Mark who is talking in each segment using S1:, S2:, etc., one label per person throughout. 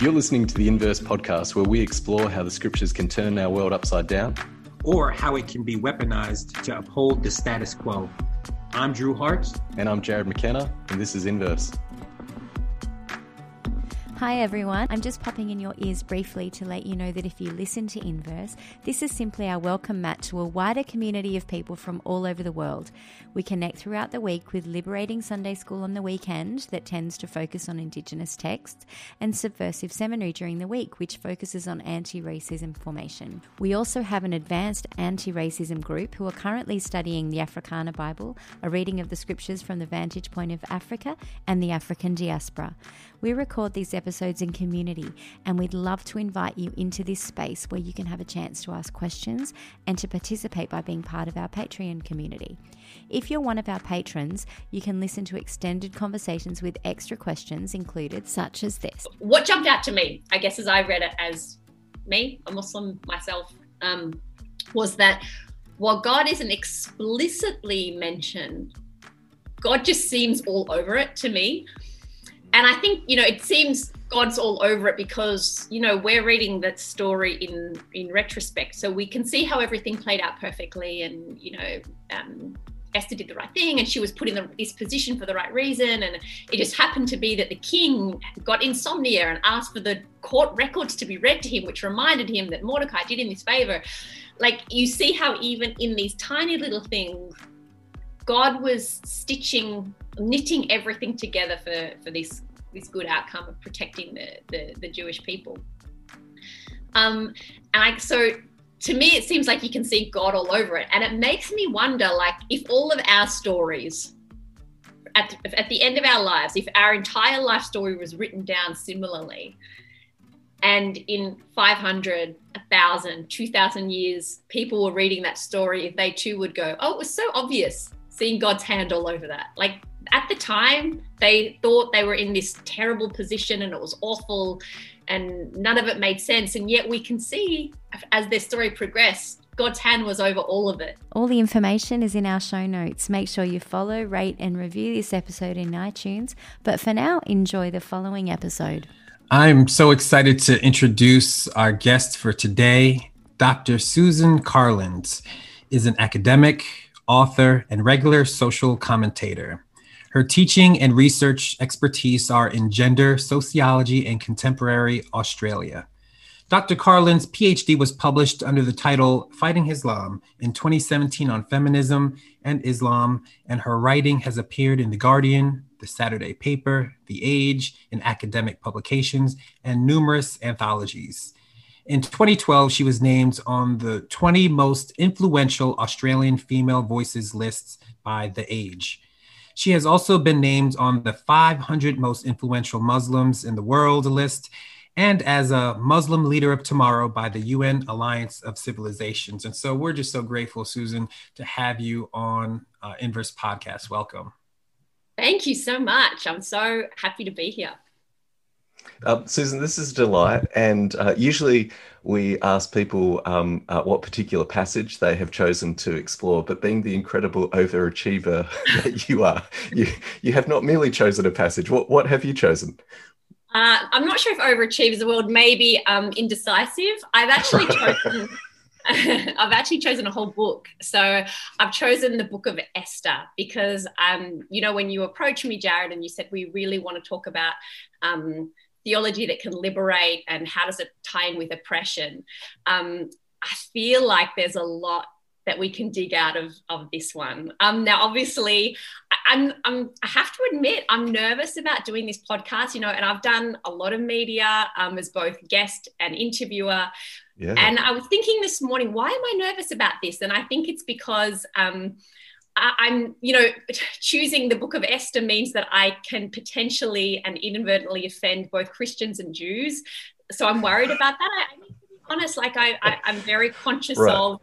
S1: You're listening to the Inverse podcast, where we explore how the scriptures can turn our world upside down
S2: or how it can be weaponized to uphold the status quo. I'm Drew Hart.
S1: And I'm Jarrod McKenna, and this is Inverse.
S3: Hi everyone, I'm just popping in your ears briefly to let you know that if you listen to Inverse, this is simply our welcome mat to a wider community of people from all over the world. We connect throughout the week with Liberating Sunday School on the weekend, that tends to focus on Indigenous texts, and Subversive Seminary during the week, which focuses on anti racism formation. We also have an advanced anti racism group who are currently studying the Africana Bible, a reading of the scriptures from the vantage point of Africa and the African diaspora. We record these episodes in community, and we'd love to invite you into this space where you can have a chance to ask questions and to participate by being part of our Patreon community. If you're one of our patrons, you can listen to extended conversations with extra questions included, such as this.
S4: What jumped out to me, I guess, as I read it as me, a Muslim myself, um, was that while God isn't explicitly mentioned, God just seems all over it to me and I think you know it seems God's all over it because you know we're reading that story in in retrospect, so we can see how everything played out perfectly, and you know. Um, Esther did the right thing and she was put in the, this position for the right reason. And it just happened to be that the king got insomnia and asked for the court records to be read to him, which reminded him that Mordecai did him this favor. Like you see how even in these tiny little things, God was stitching, knitting everything together for, for this, this good outcome of protecting the, the, the Jewish people. Um, and I, so to me, it seems like you can see God all over it. And it makes me wonder, like, if all of our stories, at, at the end of our lives, if our entire life story was written down similarly, and in 500, 1,000, 2,000 years, people were reading that story, if they too would go, oh, it was so obvious seeing God's hand all over that. Like at the time, they thought they were in this terrible position and it was awful and none of it made sense. And yet we can see as their story progressed, God's hand was over all of it.
S3: All the information is in our show notes. Make sure you follow, rate, and review this episode in iTunes. But for now, enjoy the following episode.
S5: I'm so excited to introduce our guest for today. Dr. Susan Carland is an academic, author, and regular social commentator. Her teaching and research expertise are in gender, sociology, and contemporary Australia. Dr. Carland's PhD was published under the title Fighting Hislam in 2017 on feminism and Islam, and her writing has appeared in The Guardian, The Saturday Paper, The Age, in academic publications, and numerous anthologies. In 2012, she was named on the 20 most influential Australian female voices lists by The Age. She has also been named on the 500 most influential Muslims in the world list and as a Muslim leader of tomorrow by the UN Alliance of Civilizations. And so we're just so grateful, Susan, to have you on uh, Inverse Podcast. Welcome.
S4: Thank you so much. I'm so happy to be here.
S1: Uh, Susan, this is a delight. And uh, usually we ask people um, uh, what particular passage they have chosen to explore, but being the incredible overachiever that you are, you, you have not merely chosen a passage. What, what have you chosen?
S4: Uh, I'm not sure if overachieve is the word, maybe um, indecisive. I've actually chosen. I've actually chosen a whole book. So I've chosen the book of Esther because, um, you know, when you approached me, Jarrod, and you said we really want to talk about um, theology that can liberate and how does it tie in with oppression, um, I feel like there's a lot that we can dig out of, of this one. Um, now, obviously, I'm, I'm, I have to admit, I'm nervous about doing this podcast, you know, and I've done a lot of media um, as both guest and interviewer. Yeah. And I was thinking this morning, why am I nervous about this? And I think it's because um, I, am you know, choosing the book of Esther means that I can potentially and inadvertently offend both Christians and Jews. So I'm worried about that. I, I need to be honest, like I, I, am very conscious right. of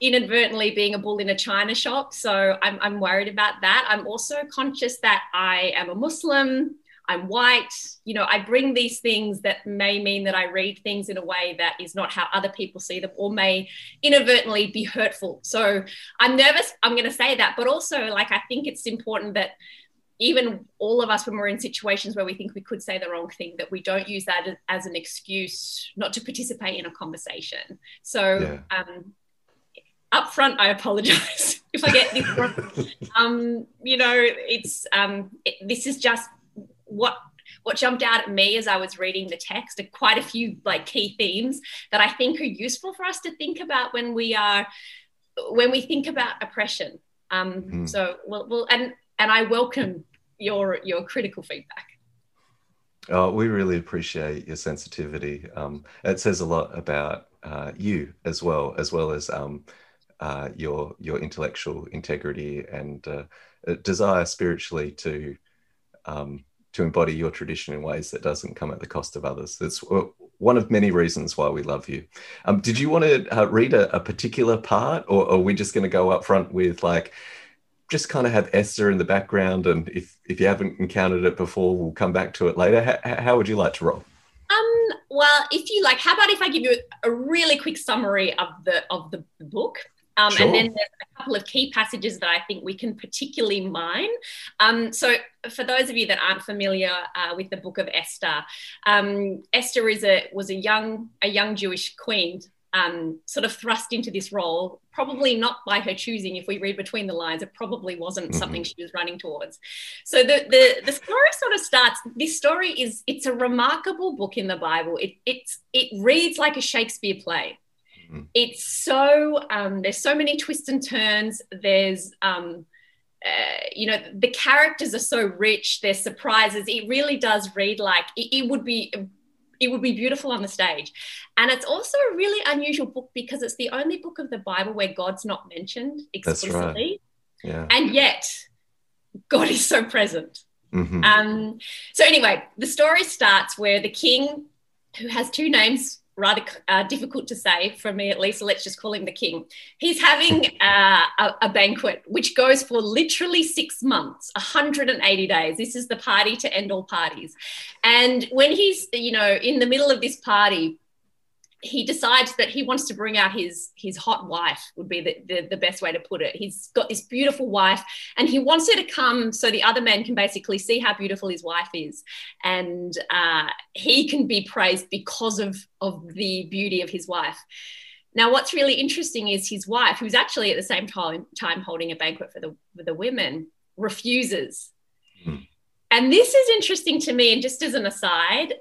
S4: inadvertently being a bull in a china shop. So I'm, I'm worried about that. I'm also conscious that I am a Muslim. I'm white. You know, I bring these things that may mean that I read things in a way that is not how other people see them or may inadvertently be hurtful. So I'm nervous. I'm going to say that. But also, like, I think it's important that even all of us when we're in situations where we think we could say the wrong thing that we don't use that as, an excuse not to participate in a conversation so yeah. um, up front i apologize if i get this wrong um, you know it's um, it, this is just what what jumped out at me as I was reading the text are quite a few like key themes that I think are useful for us to think about when we are when we think about oppression. Um, mm. So, well, well, and and I welcome your your critical feedback.
S1: Oh, we really appreciate your sensitivity. Um, it says a lot about uh, you as well, as well as um, uh, your your intellectual integrity and uh, desire spiritually to um, to embody your tradition in ways that doesn't come at the cost of others. That's one of many reasons why we love you. Um, did you want to uh, read a, a, particular part, or, or are we just going to go up front with like? just kind of have Esther in the background, and if if you haven't encountered it before, we'll come back to it later. How, how would you like to roll?
S4: Um, well, if you like, how about if I give you a really quick summary of the of the book? Um, sure. And then there's a couple of key passages that I think we can particularly mine. Um, so, for those of you that aren't familiar uh, with the Book of Esther, um, Esther is a was a young a young Jewish queen um, sort of thrust into this role, probably not by her choosing. If we read between the lines, it probably wasn't mm-hmm. something she was running towards. So the, the the story sort of starts. This story is it's a remarkable book in the Bible. It it's it reads like a Shakespeare play. Mm-hmm. It's so um, there's so many twists and turns. There's um, uh, you know the characters are so rich. There's surprises. It really does read like it, it would be it would be beautiful on the stage. And it's also a really unusual book because it's the only book of the Bible where God's not mentioned explicitly.
S1: Right. Yeah.
S4: And yet, God is so present.
S1: Mm-hmm.
S4: Um, so, anyway, the story starts where the king, who has two names rather uh, difficult to say for me at least. So let's just call him the king. He's having uh, a, a, banquet which goes for literally six months, 180 days. This is the party to end all parties. And when he's, you know, in the middle of this party, he decides that he wants to bring out his his hot wife would be the, the, the, best way to put it. He's got this beautiful wife and he wants her to come so the other men can basically see how beautiful his wife is. And uh, he can be praised because of of the beauty of his wife. Now what's really interesting is his wife who's actually at the same time time holding a banquet for the for the women refuses. Mm. and this is interesting to me and just as an aside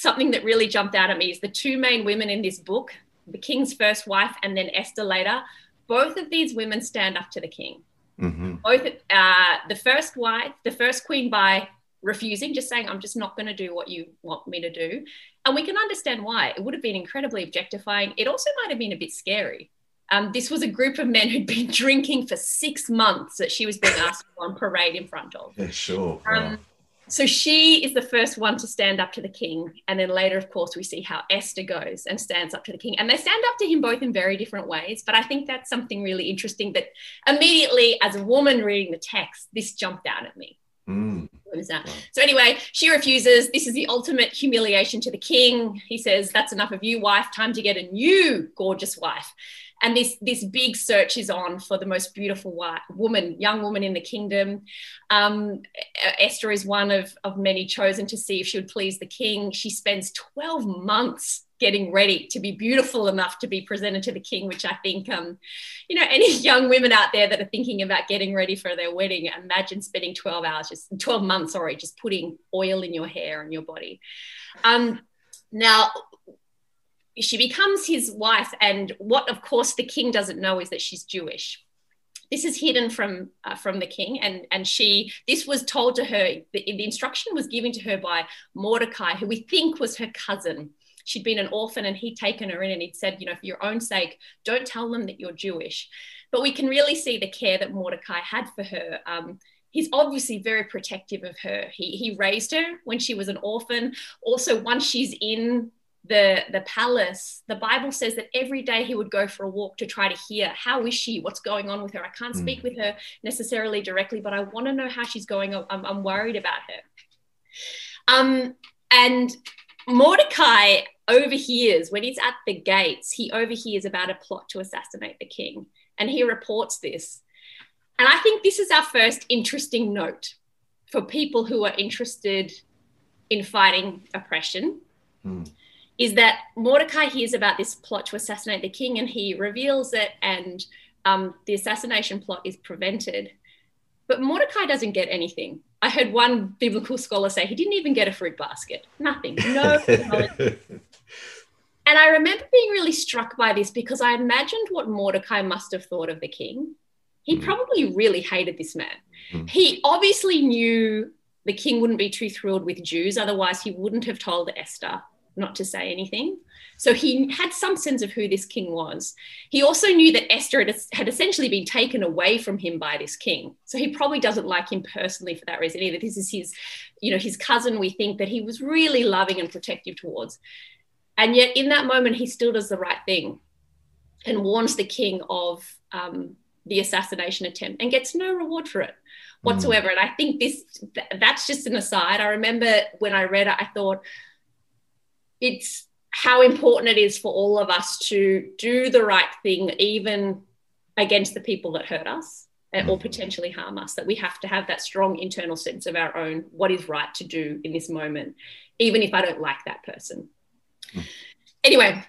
S4: something that really jumped out at me is the two main women in this book, the king's first wife and then Esther later. Both of these women stand up to the king.
S1: Mm-hmm.
S4: Both uh, the first wife, the first queen, by refusing, just saying, "I'm just not going to do what you want me to do," and we can understand why. It would have been incredibly objectifying. It also might have been a bit scary. Um, this was a group of men who'd been drinking for six months that she was being asked to go on parade in front of.
S1: Yeah, sure.
S4: Um, so she is the first one to stand up to the king. And then later, of course, we see how Esther goes and stands up to the king. And they stand up to him both in very different ways. But I think that's something really interesting that immediately, as a woman reading the text, this jumped out at me.
S1: Mm.
S4: So anyway, she refuses. This is the ultimate humiliation to the king. He says, "That's enough of you, wife. Time to get a new gorgeous wife." And this this big search is on for the most beautiful white woman, young woman in the kingdom. Um, Esther is one of of many chosen to see if she would please the king. She spends twelve months getting ready to be beautiful enough to be presented to the king, which I think, um, you know, any young women out there that are thinking about getting ready for their wedding, imagine spending 12 hours, just 12 months, sorry, just putting oil in your hair and your body. Um, now, she becomes his wife. And what, of course, the king doesn't know is that she's Jewish. This is hidden from uh, from the king, and and she. This was told to her. The, the instruction was given to her by Mordecai, who we think was her cousin. She'd been an orphan, and he'd taken her in, and he'd said, you know, for your own sake, don't tell them that you're Jewish. But we can really see the care that Mordecai had for her. Um, he's obviously very protective of her. He, he raised her when she was an orphan. Also, once she's in the the palace the bible says that every day he would go for a walk to try to hear how is she? What's going on with her? I can't speak mm. with her necessarily directly but i want to know how she's going. I'm, I'm worried about her. Um, and mordecai overhears when he's at the gates he overhears about a plot to assassinate the king and he reports this. And i think this is our first interesting note for people who are interested in fighting oppression.
S1: Hmm.
S4: Is that Mordecai hears about this plot to assassinate the king and he reveals it, and um, the assassination plot is prevented. But Mordecai doesn't get anything. I heard one biblical scholar say he didn't even get a fruit basket. Nothing. No. and I remember being really struck by this because I imagined what Mordecai must have thought of the king. He
S1: Mm.
S4: probably really hated this man.
S1: Mm.
S4: He obviously knew the king wouldn't be too thrilled with Jews, otherwise, he wouldn't have told Esther not to say anything. So he had some sense of who this king was. He also knew that Esther had, had essentially been taken away from him by this king. So he probably doesn't like him personally for that reason either. This is his, you know, his cousin. We think that he was really loving and protective towards. And yet, in that moment, he still does the right thing and warns the king of um, the assassination attempt and gets no reward for it whatsoever. And I think this th- that's just an aside. I remember when I read it, I thought it's how important it is for all of us to do the right thing, even against the people that hurt us or
S1: Mhm.
S4: potentially harm us. That we have to have that strong internal sense of our own what is right to do in this moment, even if I don't like that person.
S1: Mm.
S4: Anyway,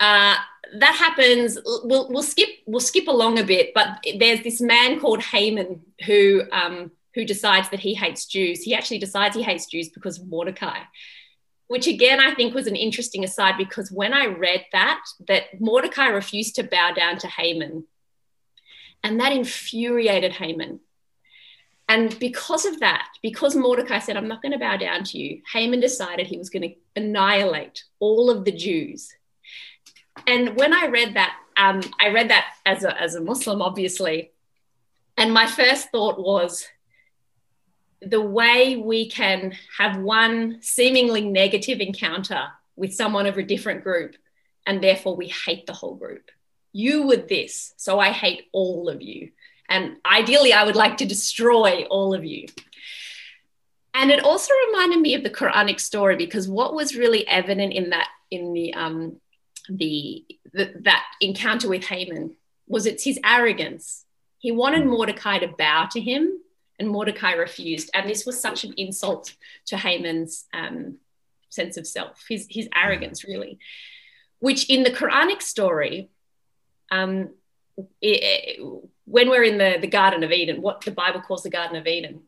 S4: uh, that happens. We'll, we'll skip we'll skip along a bit, but there's this man called Haman who um, who decides that he hates Jews. He actually decides he hates Jews because of Mordecai, which again I think was an interesting aside because when I read that that Mordecai refused to bow down to Haman, and that infuriated Haman. And because of that, because Mordecai said, I'm not going to bow down to you, Haman decided he was going to annihilate all of the Jews and when I read that, um, I read that as a, as a Muslim, obviously. And my first thought was the way we can have one seemingly negative encounter with someone of a different group, and therefore we hate the whole group. You were this, so I hate all of you. And ideally, I would like to destroy all of you. And it also reminded me of the Quranic story because what was really evident in that, in the um, the, the that encounter with Haman was it's his arrogance. He wanted Mordecai to bow to him, and Mordecai refused. And this was such an insult to Haman's um, sense of self, his his arrogance, really. Which in the Quranic story, um, it, it- when we're in the, the Garden of Eden, what the Bible calls the Garden of Eden,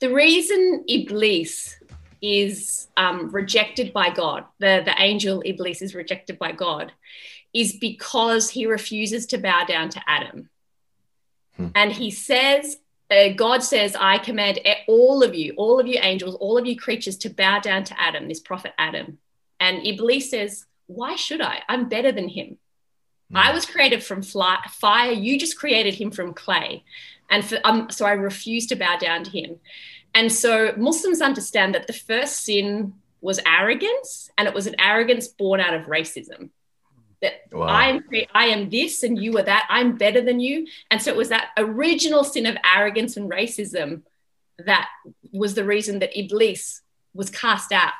S4: the reason Iblis is um, rejected by God, the, the angel Iblis is rejected by God, is because he refuses to bow down to Adam.
S1: Hmm.
S4: And he says, uh, God says, I command all of you, all of you angels, all of you creatures to bow down to Adam, this prophet Adam. And Iblis says, Why should I? I'm better than him. I was created from fly, fire. You just created him from clay. And for, um, so I refuse to bow down to him. And so Muslims understand that the first sin was arrogance, and it was an arrogance born out of racism. That
S1: Wow.
S4: I'm I am this and you are that. I'm better than you. And so it was that original sin of arrogance and racism that was the reason that Iblis was cast out.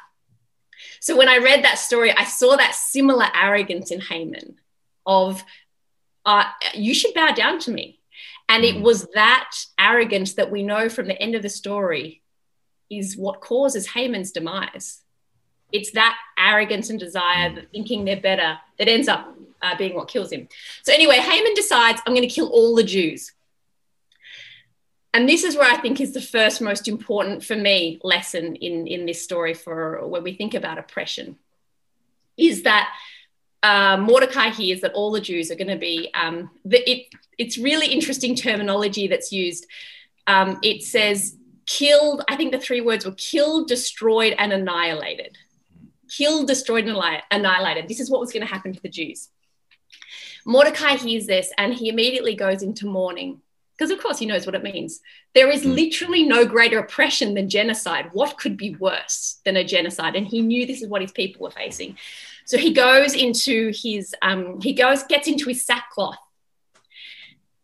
S4: So when I read that story, I saw that similar arrogance in Haman of uh, you should bow down to me. And it
S1: Mm.
S4: was that arrogance that we know from the end of the story is what causes Haman's demise. It's that arrogance and desire, that thinking they're better, that ends up uh, being what kills him. So, anyway, Haman decides, I'm going to kill all the Jews. And this is where I think is the first most important for me lesson in, in this story for when we think about oppression is that uh, Mordecai hears that all the Jews are going to be, um, the, it, it's really interesting terminology that's used. Um, it says killed, I think the three words were killed, destroyed, and annihilated. Killed, destroyed, and annihilated. This is what was going to happen to the Jews. Mordecai hears this and he immediately goes into mourning because, of course, he knows what it means. There is
S1: Mm.
S4: literally no greater oppression than genocide. What could be worse than a genocide? And he knew this is what his people were facing. So he goes into his, um, he goes, gets into his sackcloth.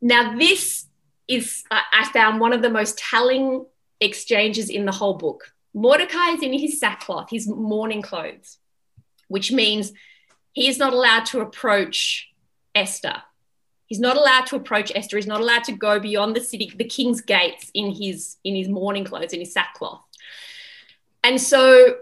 S4: Now, this is, I I found one of the most telling exchanges in the whole book. Mordecai is in his sackcloth, his mourning clothes, which means he is not allowed to approach Esther. He's not allowed to approach Esther. He's not allowed to go beyond the city, the king's gates in his in his mourning clothes, in his sackcloth. And so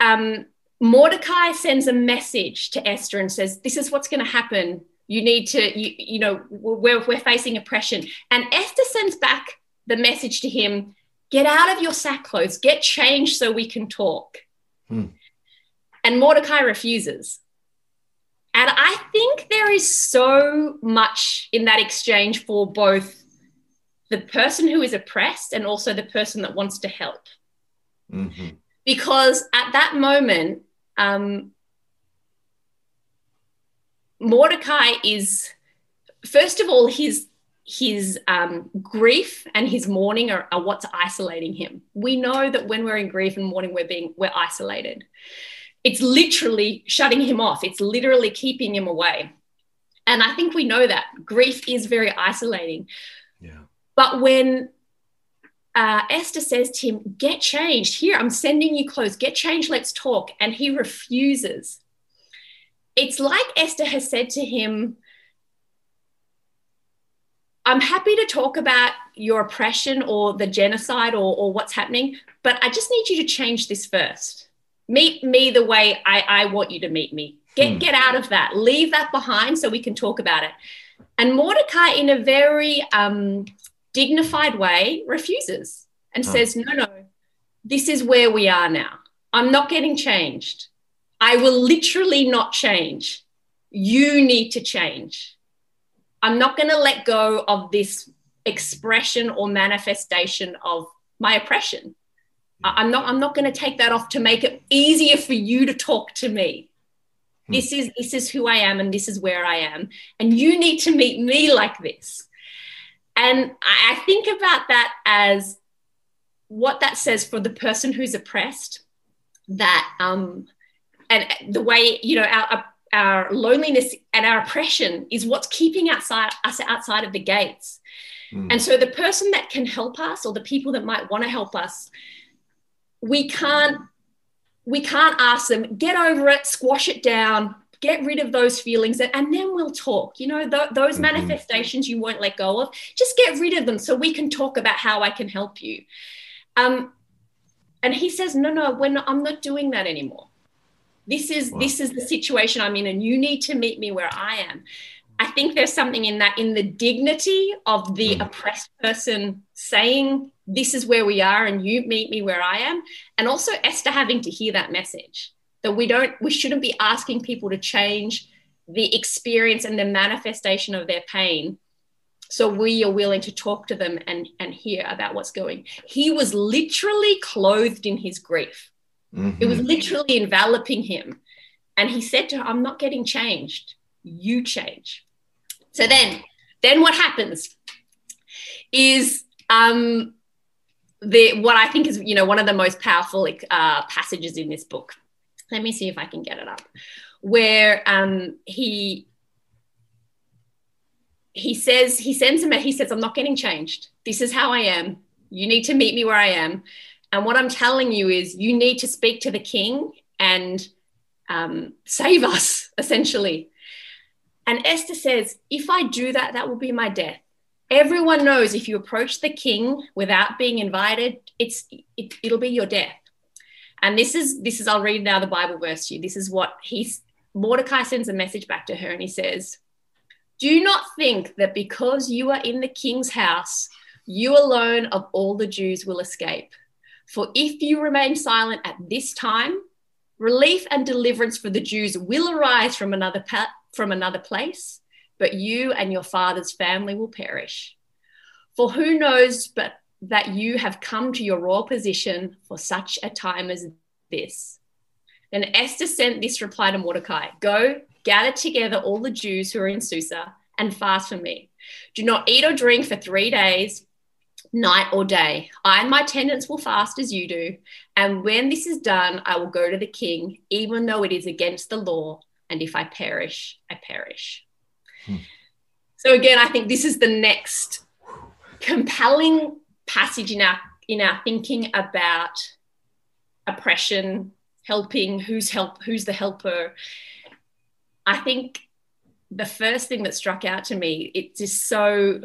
S4: um, Mordecai sends a message to Esther and says, "This is what's going to happen. You need to, you, you know, we're, we're facing oppression." And Esther sends back the message to him: "Get out of your sackcloth. Get changed so we can talk." Hmm. And Mordecai refuses. And I think there is so much in that exchange for both the person who is oppressed and also the person that wants to help. Mm-hmm. Because at that moment, um, Mordecai is, first of all, his his um, grief and his mourning are, are, what's isolating him. We know that when we're in grief and mourning, we're being we're isolated it's literally shutting him off. It's literally keeping him away. And I think we know that grief is very isolating. Yeah. But when uh, Esther says to him, Get changed. Here, I'm sending you clothes. Get changed. Let's talk. And he refuses. It's like Esther has said to him, I'm happy to talk about your oppression or the genocide or, or what's happening, but I just need you to change this first meet me the way I, I want you to meet me. Get, hmm. get out of that. Leave that behind so we can talk about it. And Mordecai, in a very um, dignified way, refuses and oh. says, No, no, this is where we are now. I'm not getting changed. I will literally not change. You need to change. I'm not going to let go of this expression or manifestation of my oppression. I'm not I'm not going to take that off to make it easier for you to talk to me. Hmm. This is this is who I am and this is where I am and you need to meet me like this. And I think about that as what that says for the person who's oppressed that um and the way you know our our loneliness and our oppression is what's keeping outside us outside of the gates. Hmm. And so the person that can help us or the people that might want to help us we can't we can't ask them get over it squash it down get rid of those feelings and then we'll talk you know th- those mm-hmm. manifestations you won't let go of just get rid of them so we can talk about how i can help you um, and he says no no we're not, i'm not doing that anymore this is wow. this is the situation i'm in and you need to meet me where i am i think there's something in that in the dignity of the mm. oppressed person saying this is where we are and you meet me where I am. And also Esther having to hear that message that we don't, we shouldn't be asking people to change the experience and the manifestation of their pain. So we are willing to talk to them and, and hear about what's going. He was literally clothed in his grief. Mm-hmm. It was literally enveloping him. And he said to her, I'm not getting changed. You change. So then, then what happens is um, the what I think is you know one of the most powerful uh, passages in this book. Let me see if I can get it up, where um, he he says he sends him a, he says I'm not getting changed. This is how I am. You need to meet me where I am, and what I'm telling you is you need to speak to the king and um, save us essentially. And Esther says, if I do that, that will be my death everyone knows if you approach the king without being invited, it's it, it'll be your death. And this is this is I'll read now the Bible verse to you. This is what he's Mordecai sends a message back to her and he says, Do not think that because you are in the king's house, you alone of all the Jews will escape. For if you remain silent at this time, relief and deliverance for the Jews will arise from another pa- from another place but you and your father's family will perish. For who knows but that you have come to your royal position for such a time as this? Then Esther sent this reply to Mordecai Go, gather together all the Jews who are in Susa and fast for me. Do not eat or drink for three days, night or day. I and my attendants will fast as you do. And when this is done, I will go to the king, even though it is against the law. And if I perish, I perish. Hmm. So again, I think this is the next compelling passage in our in our thinking about oppression, helping, who's help, who's the helper. I think the first thing that struck out to me, it's just so,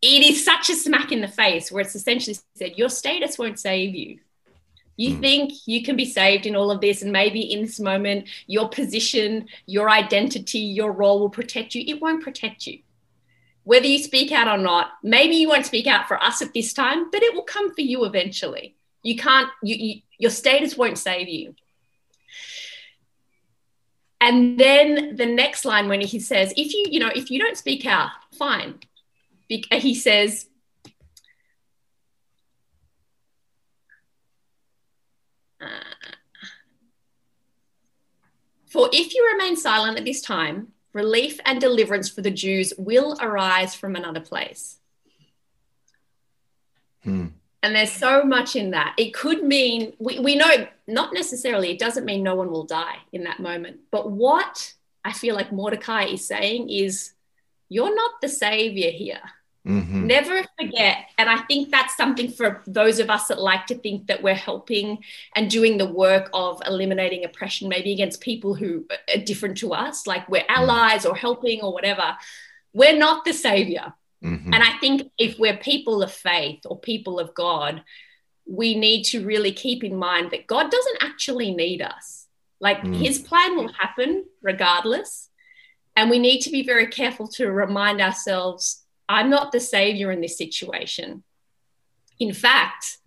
S4: it is such a smack in the face where it's essentially said, your status won't save you. You mm. think you can be saved in all of this, and maybe in this moment, your position, your identity, your role will protect you. It won't protect you. Whether you speak out or not, maybe you won't speak out for us at this time, but it will come for you eventually. You can't, you, you your status won't save you. And then the next line when he says, if you, you know, if you don't speak out, fine. He says, uh, for if you remain silent at this time, relief and deliverance for the Jews will arise from another place.
S1: Hmm.
S4: And there's so much in that. It could mean, we, we know not necessarily, it doesn't mean no one will die in that moment. But what I feel like Mordecai is saying is, you're not the savior here.
S1: Mm-hmm.
S4: Never forget. And I think that's something for those of us that like to think that we're helping and doing the work of eliminating oppression, maybe against people who are different to us, like we're mm. allies or helping or whatever. We're not the savior.
S1: Mm-hmm.
S4: And I think if we're people of faith or people of God, we need to really keep in mind that God doesn't actually need us. Like mm. his plan will happen regardless. And we need to be very careful to remind ourselves I'm not the savior in this situation. In fact,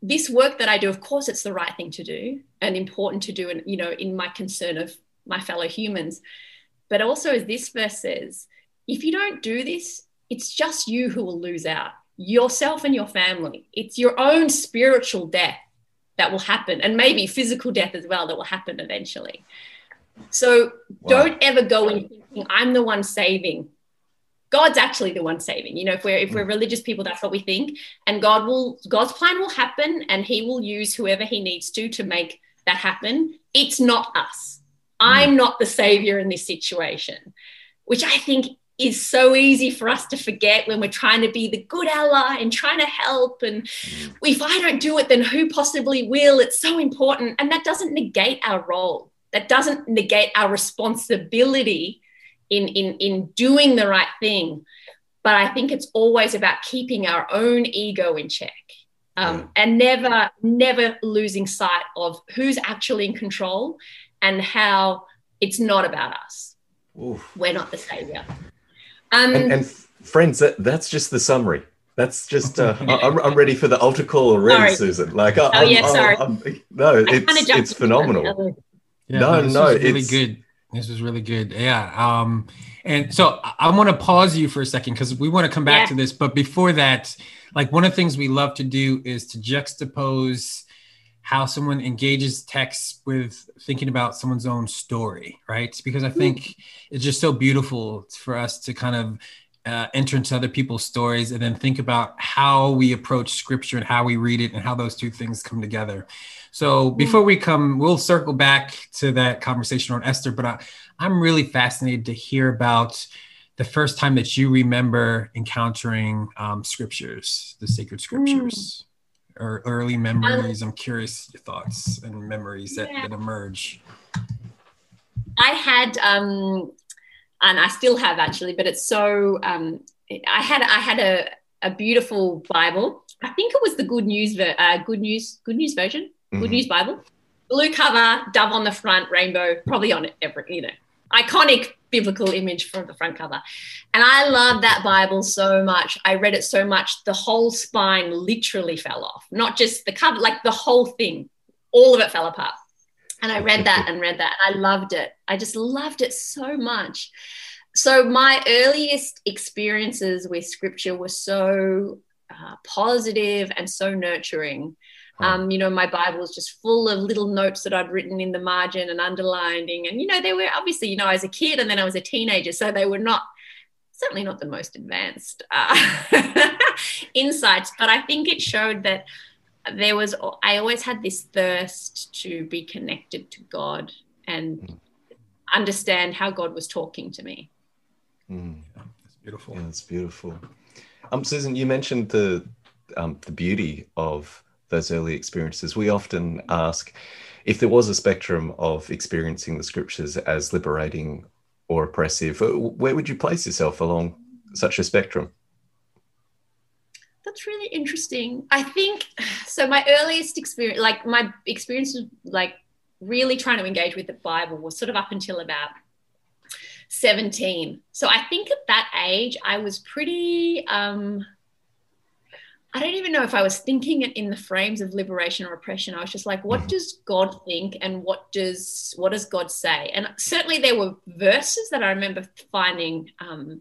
S4: this work that I do, of course, it's the right thing to do and important to do, and you know, in my concern of my fellow humans. But also, as this verse says, if you don't do this, it's just you who will lose out yourself and your family. It's your own spiritual death that will happen, and maybe physical death as well that will happen eventually. So wow. don't ever go in thinking, I'm the one saving. God's actually the one saving. You know, if we're if we're religious people, that's what we think. And God will God's plan will happen and he will use whoever he needs to to make that happen. It's not us. I'm not the savior in this situation, which I think is so easy for us to forget when we're trying to be the good ally and trying to help. And mm. if I don't do it, then who possibly will? It's so important. And that doesn't negate our role, that doesn't negate our responsibility in, in, in doing the right thing. But I think it's always about keeping our own ego in check. Um, yeah. and never, never losing sight of who's actually in control and how it's not about us.
S1: Oof.
S4: We're not the savior.
S1: Um, and, and, friends, that, that's just the summary. That's just uh, I'm, I'm ready for the altar call already, sorry. Susan. Like, I,
S4: oh I'm, yeah, sorry.
S1: I'm, no, it's it's phenomenal.
S5: Yeah, no, no, it's really good. This was really good. Yeah. Um, and so I, I want to pause you for a second because we want to come back yeah. to this. But before that, like one of the things we love to do is to juxtapose how someone engages text with thinking about someone's own story, right? Because I hmm. think it's just so beautiful for us to kind of uh, enter into other people's stories and then think about how we approach scripture and how we read it and how those two things come together. So hmm. before we come, we'll circle back to that conversation on Esther, but I, I'm really fascinated to hear about the first time that you remember encountering um, scriptures, the sacred scriptures or early memories? Um, I'm curious your thoughts and memories that, yeah. that emerge.
S4: I had, um, and I still have actually, but it's so. Um, I had I had a, a beautiful Bible. I think it was the Good News, uh, Good News, Good News version. Good News Bible. Blue cover, dove on the front, rainbow, probably on it, every, you know, iconic biblical image from the front cover. And I love that Bible so much. I read it so much, the whole spine literally fell off, not just the cover, like the whole thing, all of it fell apart. And I read that and read that. And I loved it. I just loved it so much. So, my earliest experiences with scripture were so uh, positive and so nurturing. Um, you know, my Bible was just full of little notes that I'd written in the margin and underlining. And, you know, they were obviously, you know, I was a kid and then I was a teenager. So they were not, certainly not the most advanced uh, insights. But I think it showed that there was, I always had this thirst to be connected to God and mm. understand how God was talking to me.
S1: Mm. That's beautiful. Yeah, that's beautiful. Um, Susan, you mentioned the um, the beauty of those early experiences, we often ask if there was a spectrum of experiencing the scriptures as liberating or oppressive? Where would you place yourself along such a spectrum?
S4: That's really interesting. I think so. My earliest experience, like my experience, of like really trying to engage with the Bible, was sort of up until about 17. So I think at that age, I was pretty. Um, I don't even know if I was thinking it in the frames of liberation or oppression. I was just like, what mm-hmm. does God think, and what does what does God say? And certainly there were verses that I remember finding um,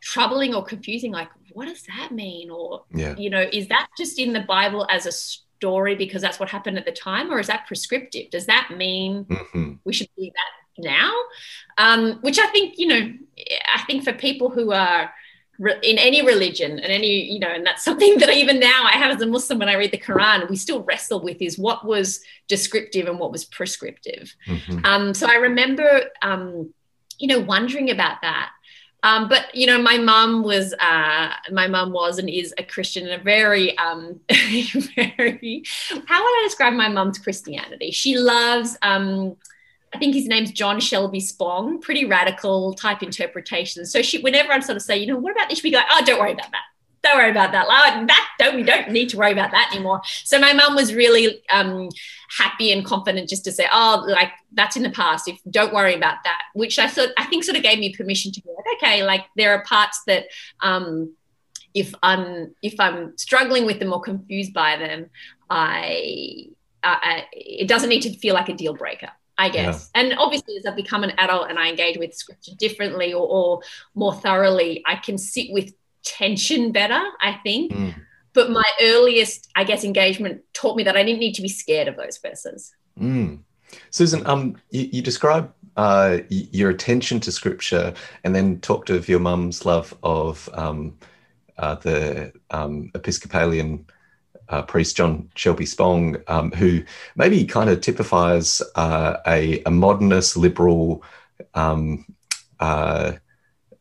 S4: troubling or confusing. Like, what does that mean? Or yeah. you know, is that just in the Bible as a story because that's what happened at the time, or is that prescriptive? Does that mean mm-hmm. we should do that now? Um, which I think you know, I think for people who are in any religion and any you know and that's something that even now i have as a muslim when i read the quran we still wrestle with is what was descriptive and what was prescriptive. Mm-hmm. um, so i remember um, you know wondering about that. Um, but you know my mom was uh, my mom was and is a christian and a very um, very how would i describe my mom's christianity? She loves um, I think his name's John Shelby Spong, pretty radical type interpretation. So she, whenever I'd sort of say, you know, what about this? She'd be like, oh, don't worry about that. Don't worry about that. Like, That don't we don't need to worry about that anymore. So my mum was really um, happy and confident just to say, oh, like that's in the past. If don't worry about that, which I thought I think sort of gave me permission to be like, okay, like there are parts that um, if I'm if I'm struggling with them or confused by them, I, I it doesn't need to feel like a deal breaker. I guess. Yeah. And obviously, as I've become an adult and I engage with scripture differently or, or more thoroughly, I can sit with tension better, I think. Mm. But my earliest, I guess, engagement taught me that I didn't need to be scared of those verses.
S1: Mm. Susan, um, you, you describe uh, your attention to scripture and then talked of your mum's love of um, uh, the um, Episcopalian uh, priest John Shelby Spong, um, who maybe kind of typifies uh, a, a, modernist, liberal, um, uh,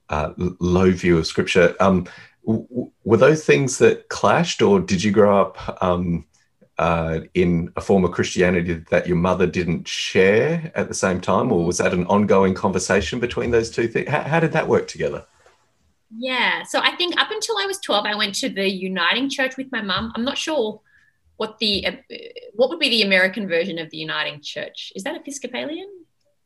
S1: uh low view of scripture. Um, w- were those things that clashed, or did you grow up um, uh, in a form of Christianity that your mother didn't share at the same time, or was that an ongoing conversation between those two things? How, how did that work together?
S4: Yeah. So I think up until I was 12, I went to the Uniting Church with my mum. I'm not sure what the uh, what would be the American version of the Uniting Church. Is that Episcopalian?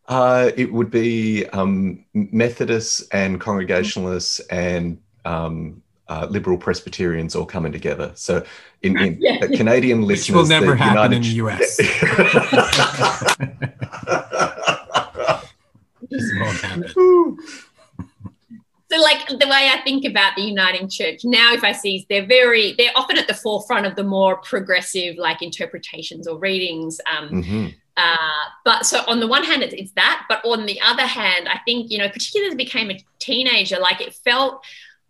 S1: Uh, it would be um, Methodists and Congregationalists and um, uh, liberal Presbyterians all coming together. So, in, in yeah. Canadian listeners,
S5: Which will never happen United in the US.
S4: won't happen. So, like the way I think about the Uniting Church now, if I see they're very, they're often at the forefront of the more progressive like interpretations or readings. Um, mm-hmm. uh, but so on the one hand, it's, it's that, but on the other hand, I think you know, particularly as I became a teenager, like it felt.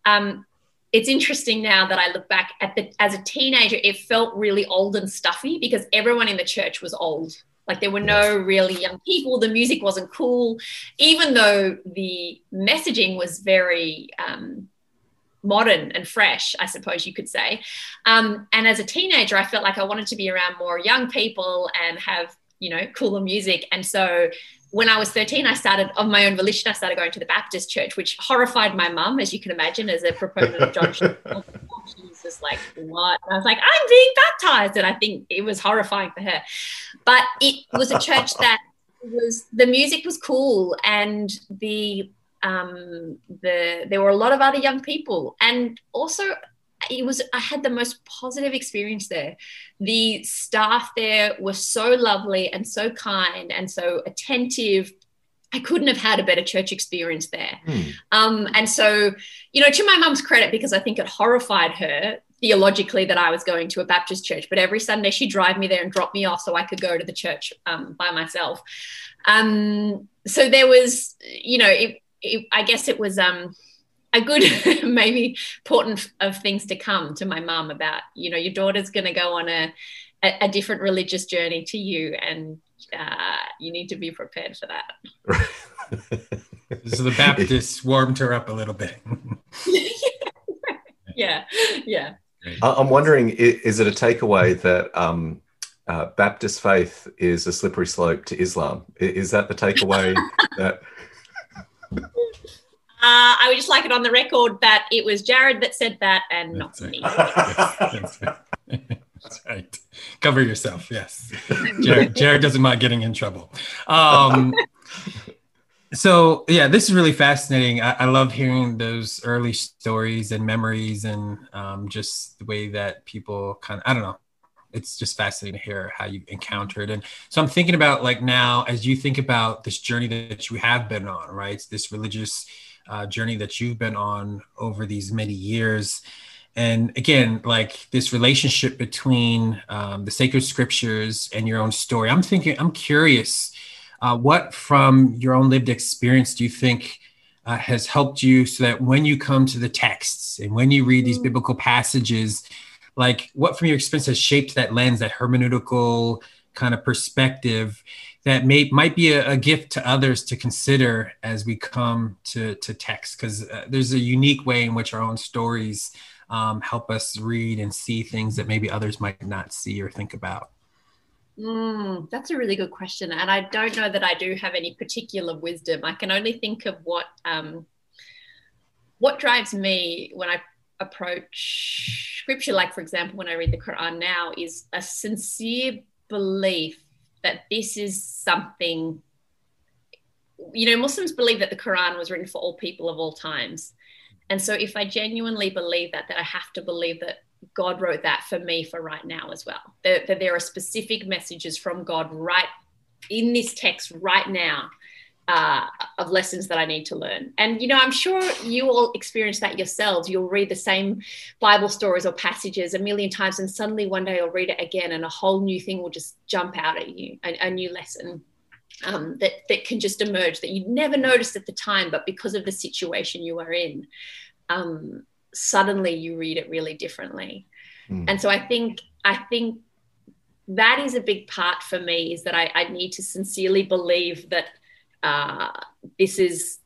S4: Um, it's interesting now that I look back at the as a teenager, it felt really old and stuffy because everyone in the church was old. Like there were no really young people. The music wasn't cool, even though the messaging was very um, modern and fresh, I suppose you could say. Um, and as a teenager, I felt like I wanted to be around more young people and have, you know, cooler music. And so when I was 13, I started of my own volition, I started going to the Baptist church, which horrified my mum, as you can imagine, as a proponent of John was just like, what? And I was like, I'm being baptized. And I think it was horrifying for her. But it was a church that was the music was cool and the um the there were a lot of other young people and also it was i had the most positive experience there the staff there were so lovely and so kind and so attentive I couldn't have had a better church experience there. Mm. Um, and so, you know, to my mum's credit, because I think it horrified her theologically that I was going to a Baptist church, but every Sunday she'd drive me there and drop me off so I could go to the church um, by myself. Um, so there was, you know, it, it, I guess it was um, a good, maybe important of things to come to my mum about, you know, your daughter's going to go on a, a, a different religious journey to you and uh, you need to be prepared for that.
S5: so the Baptists warmed her up a little bit.
S4: yeah, yeah.
S1: I'm wondering, is it a takeaway that um, uh, Baptist faith is a slippery slope to Islam? Is that the takeaway that?
S4: Uh, I would just like it on the record that it was Jarrod that said that and
S5: That's
S4: not
S5: right.
S4: me.
S5: Right. Cover yourself. Yes. Jarrod, Jarrod doesn't mind getting in trouble. Um, so yeah, this is really fascinating. I, I love hearing those early stories and memories and um, just the way that people kind of, I don't know, it's just fascinating to hear how you encountered. And so I'm thinking about like now, as you think about this journey that you have been on, right? It's this religious uh, journey that you've been on over these many years. And again, like this relationship between um, the sacred scriptures and your own story, I'm thinking, I'm curious, uh, what from your own lived experience do you think uh, has helped you so that when you come to the texts and when you read these biblical passages, like what from your experience has shaped that lens, that hermeneutical kind of perspective that may might be a, a gift to others to consider as we come to to text because uh, there's a unique way in which our own stories um, help us read and see things that maybe others might not see or think about
S4: Mm, that's a really good question. And I don't know that I do have any particular wisdom. I can only think of what um, what drives me when I approach scripture, like for example, when I read the Quran now, is a sincere belief that this is something. You know, Muslims believe that the Quran was written for all people of all times. And so if I genuinely believe that, that I have to believe that God wrote that for me for right now as well. That, that there are specific messages from God right in this text right now uh, of lessons that I need to learn. And, you know, I'm sure you all experience that yourselves. You'll read the same Bible stories or passages a million times, and suddenly one day you'll read it again, and a whole new thing will just jump out at you, a, a new lesson. Um, that, that can just emerge that you never noticed at the time, but because of the situation you are in, um, suddenly you read it really differently.
S1: Mm.
S4: And so I think I think that is a big part for me is that I, I need to sincerely believe that uh, this is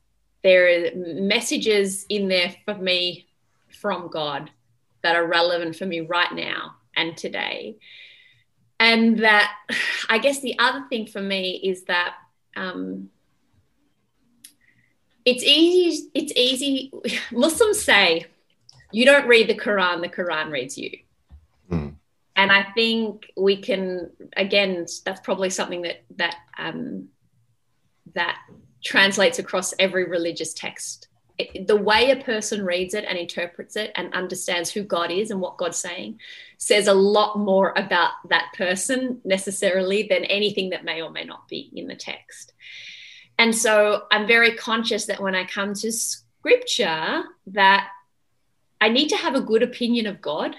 S4: there are messages in there for me from God that are relevant for me right now and today. And that I guess the other thing for me is that um, it's easy. It's easy. Muslims say you don't read the Quran, the Quran reads you.
S1: Mm.
S4: And I think we can again. That's probably something that that um, that translates across every religious text. It, the way a person reads it and interprets it and understands who God is and what God's saying says a lot more about that person necessarily than anything that may or may not be in the text. And so I'm very conscious that when I come to scripture that I need to have a good opinion of God.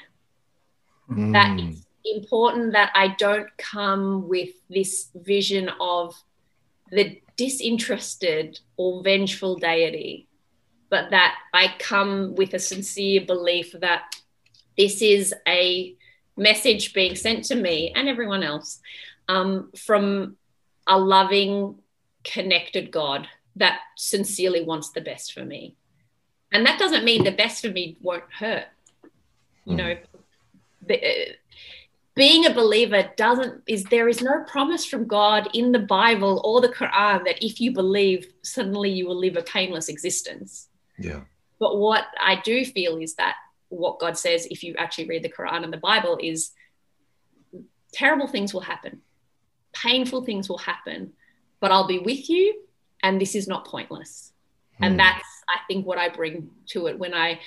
S4: That
S1: Mm.
S4: it's important that I don't come with this vision of the disinterested or vengeful deity, but that I come with a sincere belief that this is a message being sent to me and everyone else um, from a loving, connected God that sincerely wants the best for me. And that doesn't mean the best for me won't hurt. You
S1: Mm.
S4: know, the, uh, being a believer doesn't is there is no promise from God in the Bible or the Quran that if you believe, suddenly you will live a painless existence.
S1: Yeah.
S4: But what I do feel is that what God says, if you actually read the Quran and the Bible, is terrible things will happen, painful things will happen, but I'll be with you, and this is not pointless.
S1: Hmm.
S4: And that's, I think, what I bring to it when I,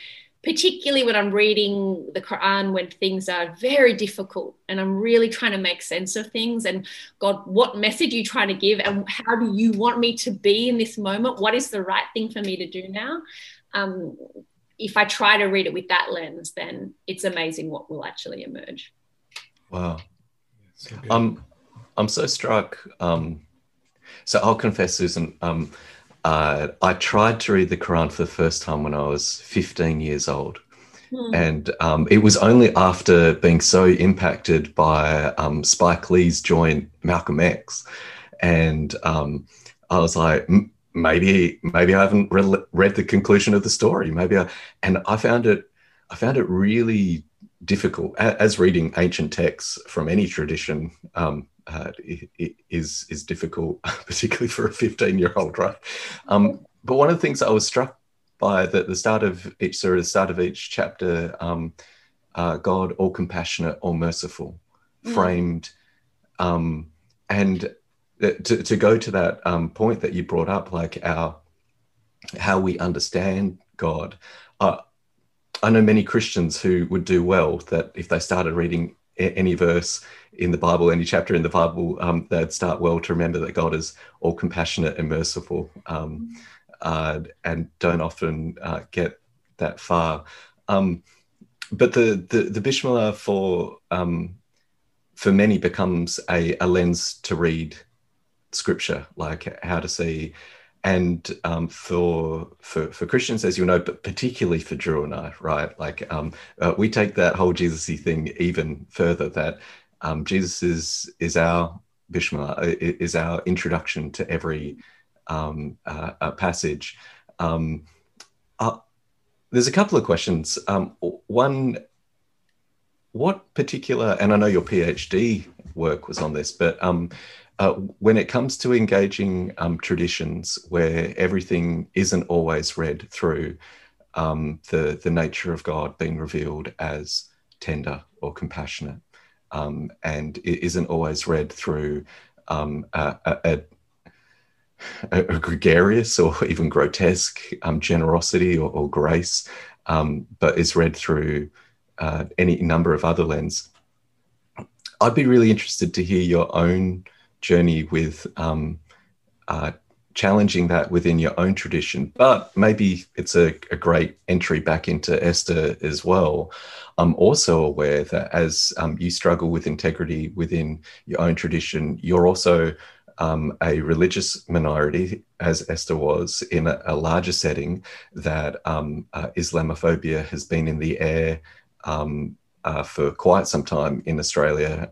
S4: particularly when I'm reading the Quran, when things are very difficult and I'm really trying to make sense of things. And God, what message are you trying to give? And how do you want me to be in this moment? What is the right thing for me to do now? Um, if I try to read it with that lens, then it's amazing what will actually emerge.
S1: Wow.
S5: So good.
S1: Um, I'm so struck. Um, so I'll confess, Susan. Um, uh, I tried to read the Quran for the first time when I was 15 years old,
S4: Hmm.
S1: and um, it was only after being so impacted by um, Spike Lee's joint Malcolm X, and um, I was like, "M- maybe, maybe I haven't read, read the conclusion of the story. Maybe I, and I found it, I found it really difficult as reading ancient texts from any tradition um, uh, is is difficult, particularly for a 15 year old, right? Um, but one of the things I was struck by that the start of each surah, the start of each chapter, um, uh, God, all compassionate, all merciful, mm. framed, um, and to, to go to that um, point that you brought up, like our how we understand God. Uh, I know many Christians who would do well that if they started reading any verse in the Bible, any chapter in the Bible, um, they'd start well to remember that God is all compassionate and merciful, um, uh, and don't often uh, get that far. Um, but the the, the for um, for many becomes a, a lens to read Scripture, like how to see and um, for, for for Christians, as you know, but particularly for Drew and I, right? Like um, uh, we take that whole Jesusy thing even further. That um, Jesus is is our Bishma, uh, is our introduction to every um, uh, uh, passage. Um, uh, there's a couple of questions. Um, one, what particular, and I know your PhD work was on this, but uh, when it comes to engaging um, traditions where everything isn't always read through um, the, the nature of God being revealed as tender or compassionate, um, and it isn't always read through um, a, a, a, gregarious or even grotesque um, generosity or, or grace, um, but is read through uh, any number of other lenses. I'd be really interested to hear your own journey with um, uh, challenging that within your own tradition. But maybe it's a, a, great entry back into Esther as well. I'm also aware that as um, you struggle with integrity within your own tradition, you're also um, a religious minority, as Esther was, in a, a larger setting, that um, uh, Islamophobia has been in the air um, uh, for quite some time in Australia.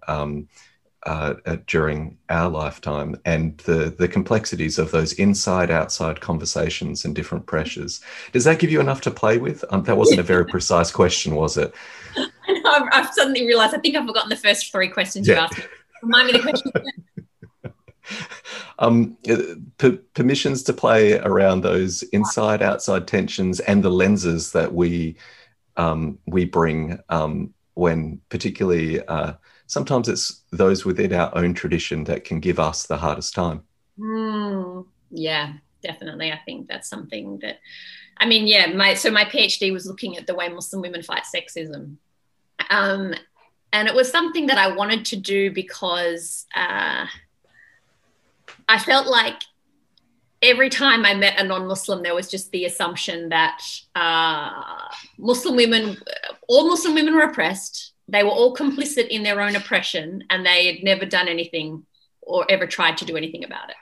S1: Uh, uh, during our lifetime and the the complexities of those inside outside conversations and different pressures. Does that give you enough to play with? Um, that wasn't a very precise question was it?
S4: I know, I've, I've, suddenly realized i think i've forgotten the first three questions yeah. you asked remind me the question
S1: um, uh, p- permissions to play around those inside outside tensions and the lenses that we um, we bring um, when particularly uh, sometimes it's those within our own tradition that can give us the hardest time.
S4: Mm, yeah, definitely. I think that's something that, I mean, yeah, my so my PhD was looking at the way Muslim women fight sexism. Um, and it was something that I wanted to do because uh, I felt like every time I met a non-Muslim, there was just the assumption that uh, Muslim women, all Muslim women were oppressed, they were all complicit in their own oppression and they had never done anything or ever tried to do anything about it.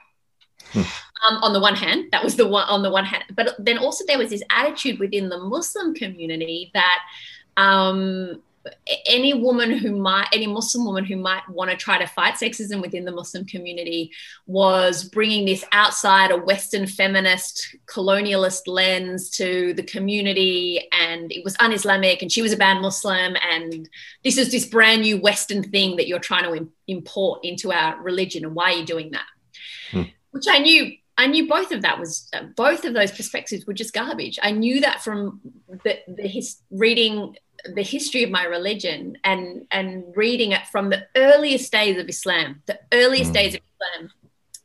S4: Hmm. Um, on the one hand, that was the one on the one hand, but then also there was this attitude within the Muslim community that um, any woman who might, any Muslim woman who might want to try to fight sexism within the Muslim community was bringing this outside a Western feminist colonialist lens to the community, and it was un-Islamic, and she was a banned Muslim, and this is this brand new Western thing that you're trying to import into our religion, and why are you doing that? Hmm. Which I knew I knew both of that was both of those perspectives were just garbage. I knew that from the, the his reading the history of my religion and and reading it from the earliest days of Islam, the earliest mm. days of Islam,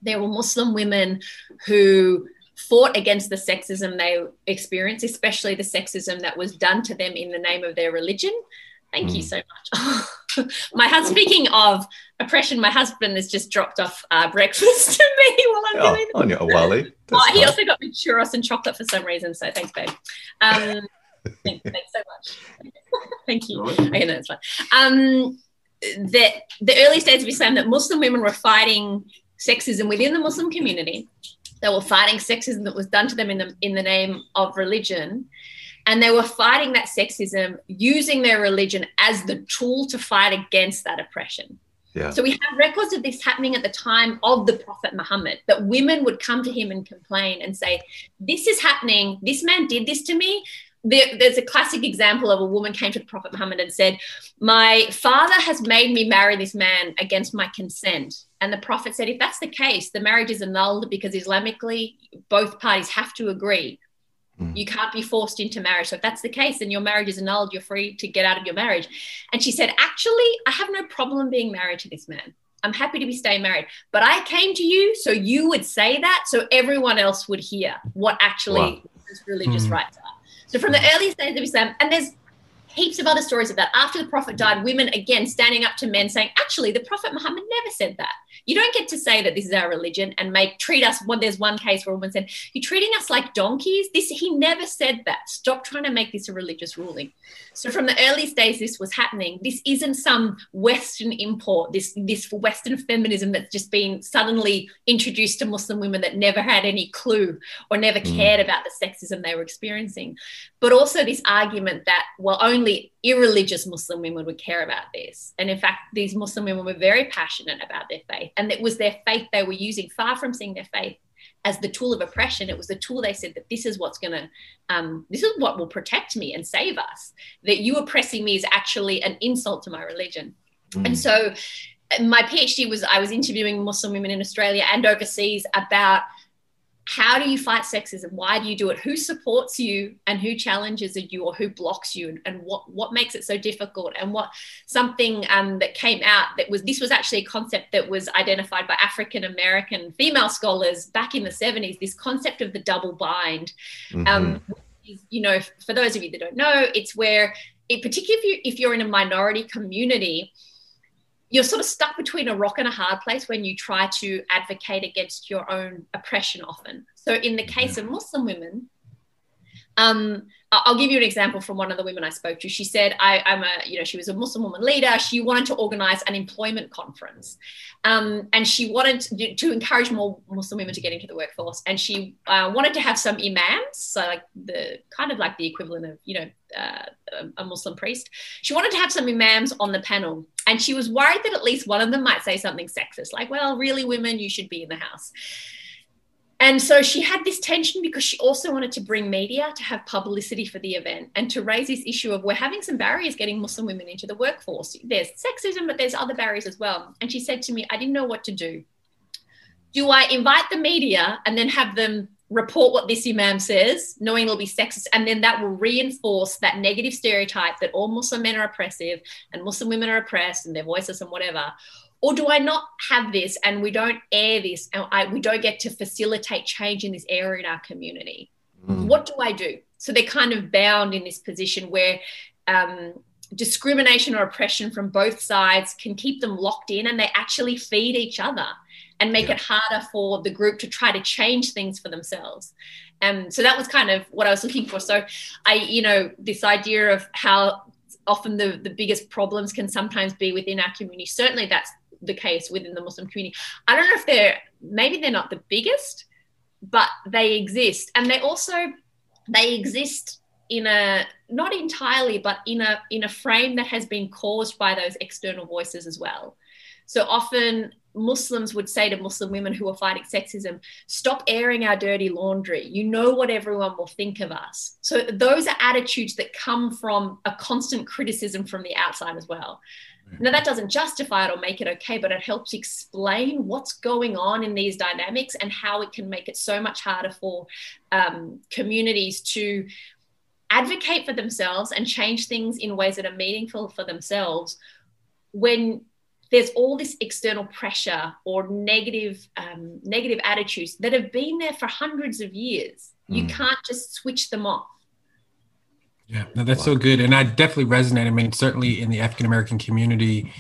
S4: there were Muslim women who fought against the sexism they experienced, especially the sexism that was done to them in the name of their religion. Thank mm. you so much. my husband, speaking of oppression, my husband has just dropped off uh, breakfast to me while I'm oh, doing
S1: this. On your Wally.
S4: Oh, he also got me churros and chocolate for some reason. So thanks, babe. Um, thanks, thanks so much. Thank you. Okay, no, that's fine. Um, that the early stages of Islam, that Muslim women were fighting sexism within the Muslim community. They were fighting sexism that was done to them in the in the name of religion, and they were fighting that sexism using their religion as the tool to fight against that oppression.
S1: Yeah.
S4: So we have records of this happening at the time of the Prophet Muhammad, that women would come to him and complain and say, This is happening. This man did this to me there's a classic example of a woman came to the Prophet Muhammad and said, My father has made me marry this man against my consent. And the Prophet said, If that's the case, the marriage is annulled because Islamically, both parties have to agree. Mm. You can't be forced into marriage. So if that's the case, then your marriage is annulled. You're free to get out of your marriage. And she said, Actually, I have no problem being married to this man. I'm happy to be staying married. But I came to you so you would say that so everyone else would hear what actually wow. religious mm. rights are. So from the earliest days of Islam, and there's heaps of other stories of that. After the Prophet died, women again standing up to men saying, actually, the Prophet Muhammad never said that. You don't get to say that this is our religion and make treat us when there's one case where a woman said, You're treating us like donkeys. This he never said that. Stop trying to make this a religious ruling. So from the earliest days this was happening. This isn't some Western import, this this Western feminism that's just been suddenly introduced to Muslim women that never had any clue or never mm. cared about the sexism they were experiencing. But also this argument that, well, only irreligious Muslim women would care about this. And in fact, these Muslim women were very passionate about their faith. And it was their faith they were using, far from seeing their faith as the tool of oppression. It was the tool they said that this is what's going to, um, this is what will protect me and save us. That you oppressing me is actually an insult to my religion. Mm. And so my PhD was, I was interviewing Muslim women in Australia and overseas about how do you fight sexism? Why do you do it? Who supports you and who challenges you or who blocks you? And, what what makes it so difficult? And what something um, that came out that was this was actually a concept that was identified by african american female scholars back in the 70s this concept of the double bind. Mm-hmm. um, is, you know for those of you that don't know it's where it, particularly if, you, if you're in a minority community you're sort of stuck between a rock and a hard place when you try to advocate against your own oppression often. So, in the case of Muslim women, um, I'll give you an example from one of the women I spoke to. She said, I, am a, you know, she was a Muslim woman leader. She wanted to organize an employment conference. Um, and she wanted to, to, encourage more Muslim women to get into the workforce. And she uh, wanted to have some imams, so like the kind of like the equivalent of, you know, uh, a Muslim priest. She wanted to have some imams on the panel. And she was worried that at least one of them might say something sexist, like, well, really, women, you should be in the house. And so she had this tension because she also wanted to bring media to have publicity for the event and to raise this issue of we're having some barriers getting Muslim women into the workforce. There's sexism, but there's other barriers as well. And she said to me, I didn't know what to do. Do I invite the media and then have them report what this imam says, knowing it'll be sexist, and then that will reinforce that negative stereotype that all Muslim men are oppressive and Muslim women are oppressed and they're voiceless and whatever? or do I not have this and we don't air this and I, we don't get to facilitate change in this area in our community? Mm. What do I do? So they're kind of bound in this position where um, discrimination or oppression from both sides can keep them locked in and they actually feed each other and make yeah. it harder for the group to try to change things for themselves. And um, so that was kind of what I was looking for. So I, you know, this idea of how often the, the biggest problems can sometimes be within our community. Certainly that's the case within the Muslim community. I don't know if they're maybe they're not the biggest, but they exist, and they also they exist in a not entirely, but in a in a frame that has been caused by those external voices as well. So often Muslims would say to Muslim women who are fighting sexism, stop airing our dirty laundry. You know what everyone will think of us. So those are attitudes that come from a constant criticism from the outside as well. Now, that doesn't justify it or make it okay, but it helps explain what's going on in these dynamics and how it can make it so much harder for um, communities to advocate for themselves and change things in ways that are meaningful for themselves when there's all this external pressure or negative um, negative attitudes that have been there for hundreds of years. Mm. You can't just switch them off.
S5: Yeah, no, that's so good. And I definitely resonate. I mean, certainly in the African American community,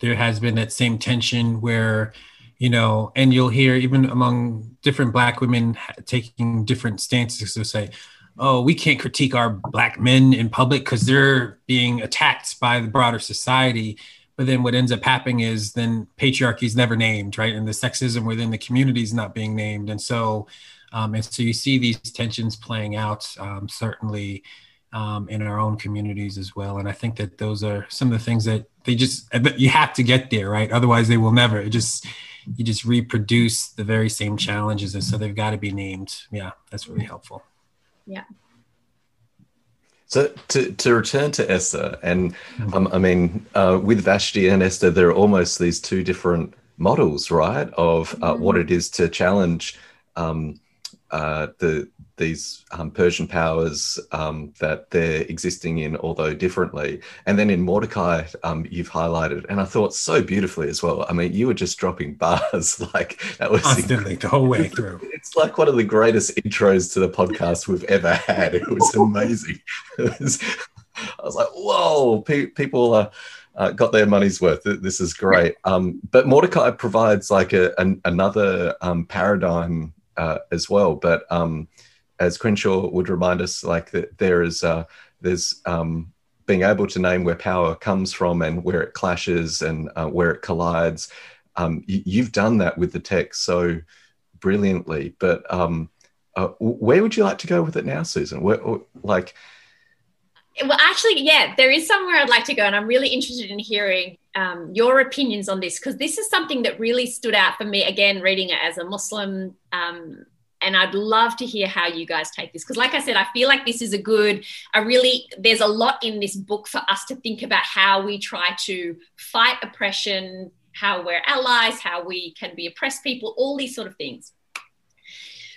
S5: there has been that same tension where, you know, and you'll hear even among different Black women taking different stances to say, oh, we can't critique our Black men in public because they're being attacked by the broader society. But then what ends up happening is then patriarchy is never named, right? And the sexism within the community is not being named. And so, um, and so you see these tensions playing out, um, certainly um, in our own communities as well. And I think that those are some of the things that they just you have to get there, right? Otherwise, they will never. It just you just reproduce the very same challenges, and so they've got to be named. Yeah, that's really helpful.
S4: Yeah.
S1: So to, to return to Esther, and um, I mean, uh, with Vashti and Esther, there are almost these two different models, right, of uh, what mm. it is to challenge um, uh, the these um, Persian powers um, that they're existing in, although differently. And then in Mordecai, um, you've highlighted, and I thought so beautifully as well. I mean, you were just dropping bars like that was
S5: constantly the whole way through.
S1: It's like one of the greatest intros to the podcast we've ever had. It was amazing. It was, I was like, whoa, pe- people are. Uh, got their money's worth. This is great. Um, but Mordecai provides like a, an, another um, paradigm uh, as well. But um, as Crenshaw would remind us, like that there is uh, there's um, being able to name where power comes from and where it clashes and uh, where it collides. Um, you, have done that with the text so brilliantly. But um, uh, where would you like to go with it now, Susan? Where, like,
S4: well, actually, yeah, there is somewhere I'd like to go, and I'm really interested in hearing um, your opinions on this because this is something that really stood out for me. Again, reading it as a Muslim um, and I'd love to hear how you guys take this because, like I said, I feel like this is a good, I really, there's a lot in this book for us to think about how we try to fight oppression, how we're allies, how we can be oppressed people, all these sort of things.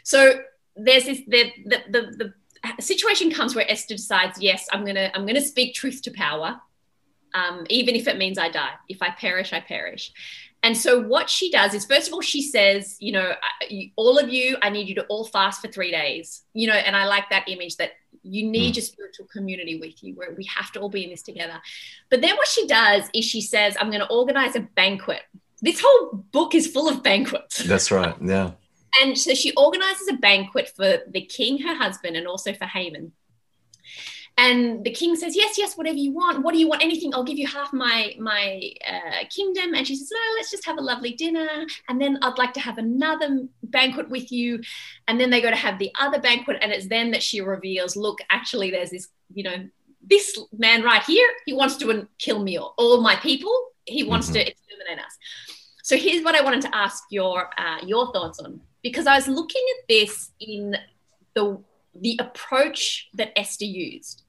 S4: So there's this, the, the, the, the situation comes where Esther decides, yes, I'm gonna, I'm gonna speak truth to power, um, even if it means I die. If I perish, I perish. And so what she does is, first of all, she says, you know, all of you, I need you to all fast for three days. You know, and I like that image that you need mm. your spiritual community with you, where we have to all be in this together. But then what she does is she says, I'm going to organize a banquet. This whole book is full of banquets.
S1: That's right. Yeah.
S4: and so she organizes a banquet for the king, her husband, and also for Haman. And the king says, "Yes, yes, whatever you want. What do you want? Anything? I'll give you half my my uh, kingdom." And she says, "No, let's just have a lovely dinner, and then I'd like to have another banquet with you." And then they go to have the other banquet, and it's then that she reveals, "Look, actually, there's this, you know, this man right here. He wants to kill me or all my people. He wants mm-hmm. to exterminate us." So here's what I wanted to ask your uh, your thoughts on because I was looking at this in the the approach that Esther used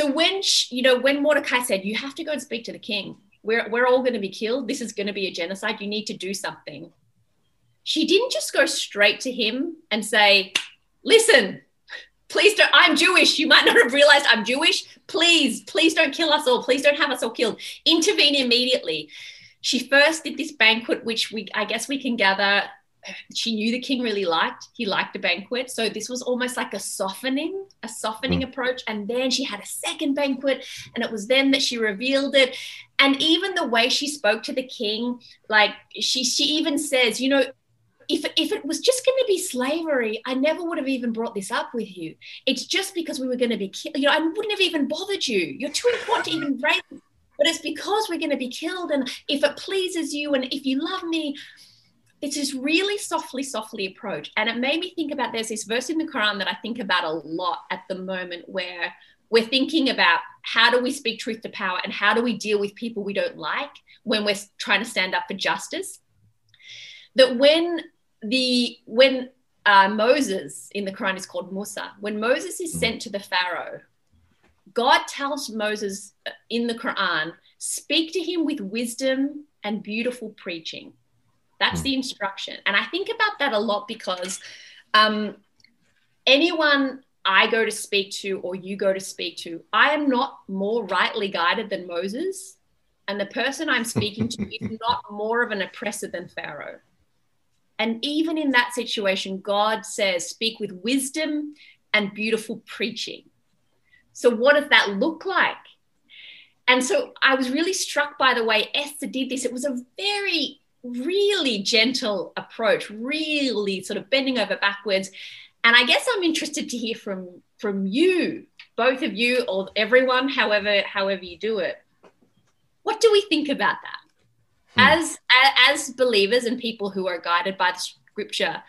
S4: so when she, you know when Mordecai said you have to go and speak to the king, we're we're all going to be killed. This is going to be a genocide. You need to do something. She didn't just go straight to him and say, "Listen, please don't. I'm Jewish. You might not have realized I'm Jewish. Please, please don't kill us all. Please don't have us all killed. Intervene immediately." She first did this banquet, which we I guess we can gather she knew the king really liked. He liked the banquet. So this was almost like a softening, a softening mm. approach. And then she had a second banquet, and it was then that she revealed it. And even the way she spoke to the king, like she she even says, you know, if, if it was just going to be slavery, I never would have even brought this up with you. It's just because we were going to be killed. You know, I wouldn't have even bothered you. You're too important to even raise. But it's because we're going to be killed. And if it pleases you and if you love me, it's this really softly, softly approach. And it made me think about there's this verse in the Quran that I think about a lot at the moment where we're thinking about how do we speak truth to power and how do we deal with people we don't like when we're trying to stand up for justice. That when the when uh, Moses in the Quran is called Musa, when Moses is sent to the Pharaoh, God tells Moses in the Quran, speak to him with wisdom and beautiful preaching. That's mm. the instruction. And I think about that a lot because um, anyone I go to speak to or you go to speak to, I am not more rightly guided than Moses. And the person I'm speaking to is not more of an oppressor than Pharaoh. And even in that situation, God says, speak with wisdom and beautiful preaching. So, what does that look like? And so I was really struck by the way Esther did this. It was a very really gentle approach, really sort of bending over backwards. And I guess I'm interested to hear from from you, both of you or everyone, however however you do it. What do we think about that? Hmm. As as believers and people who are guided by the scripture,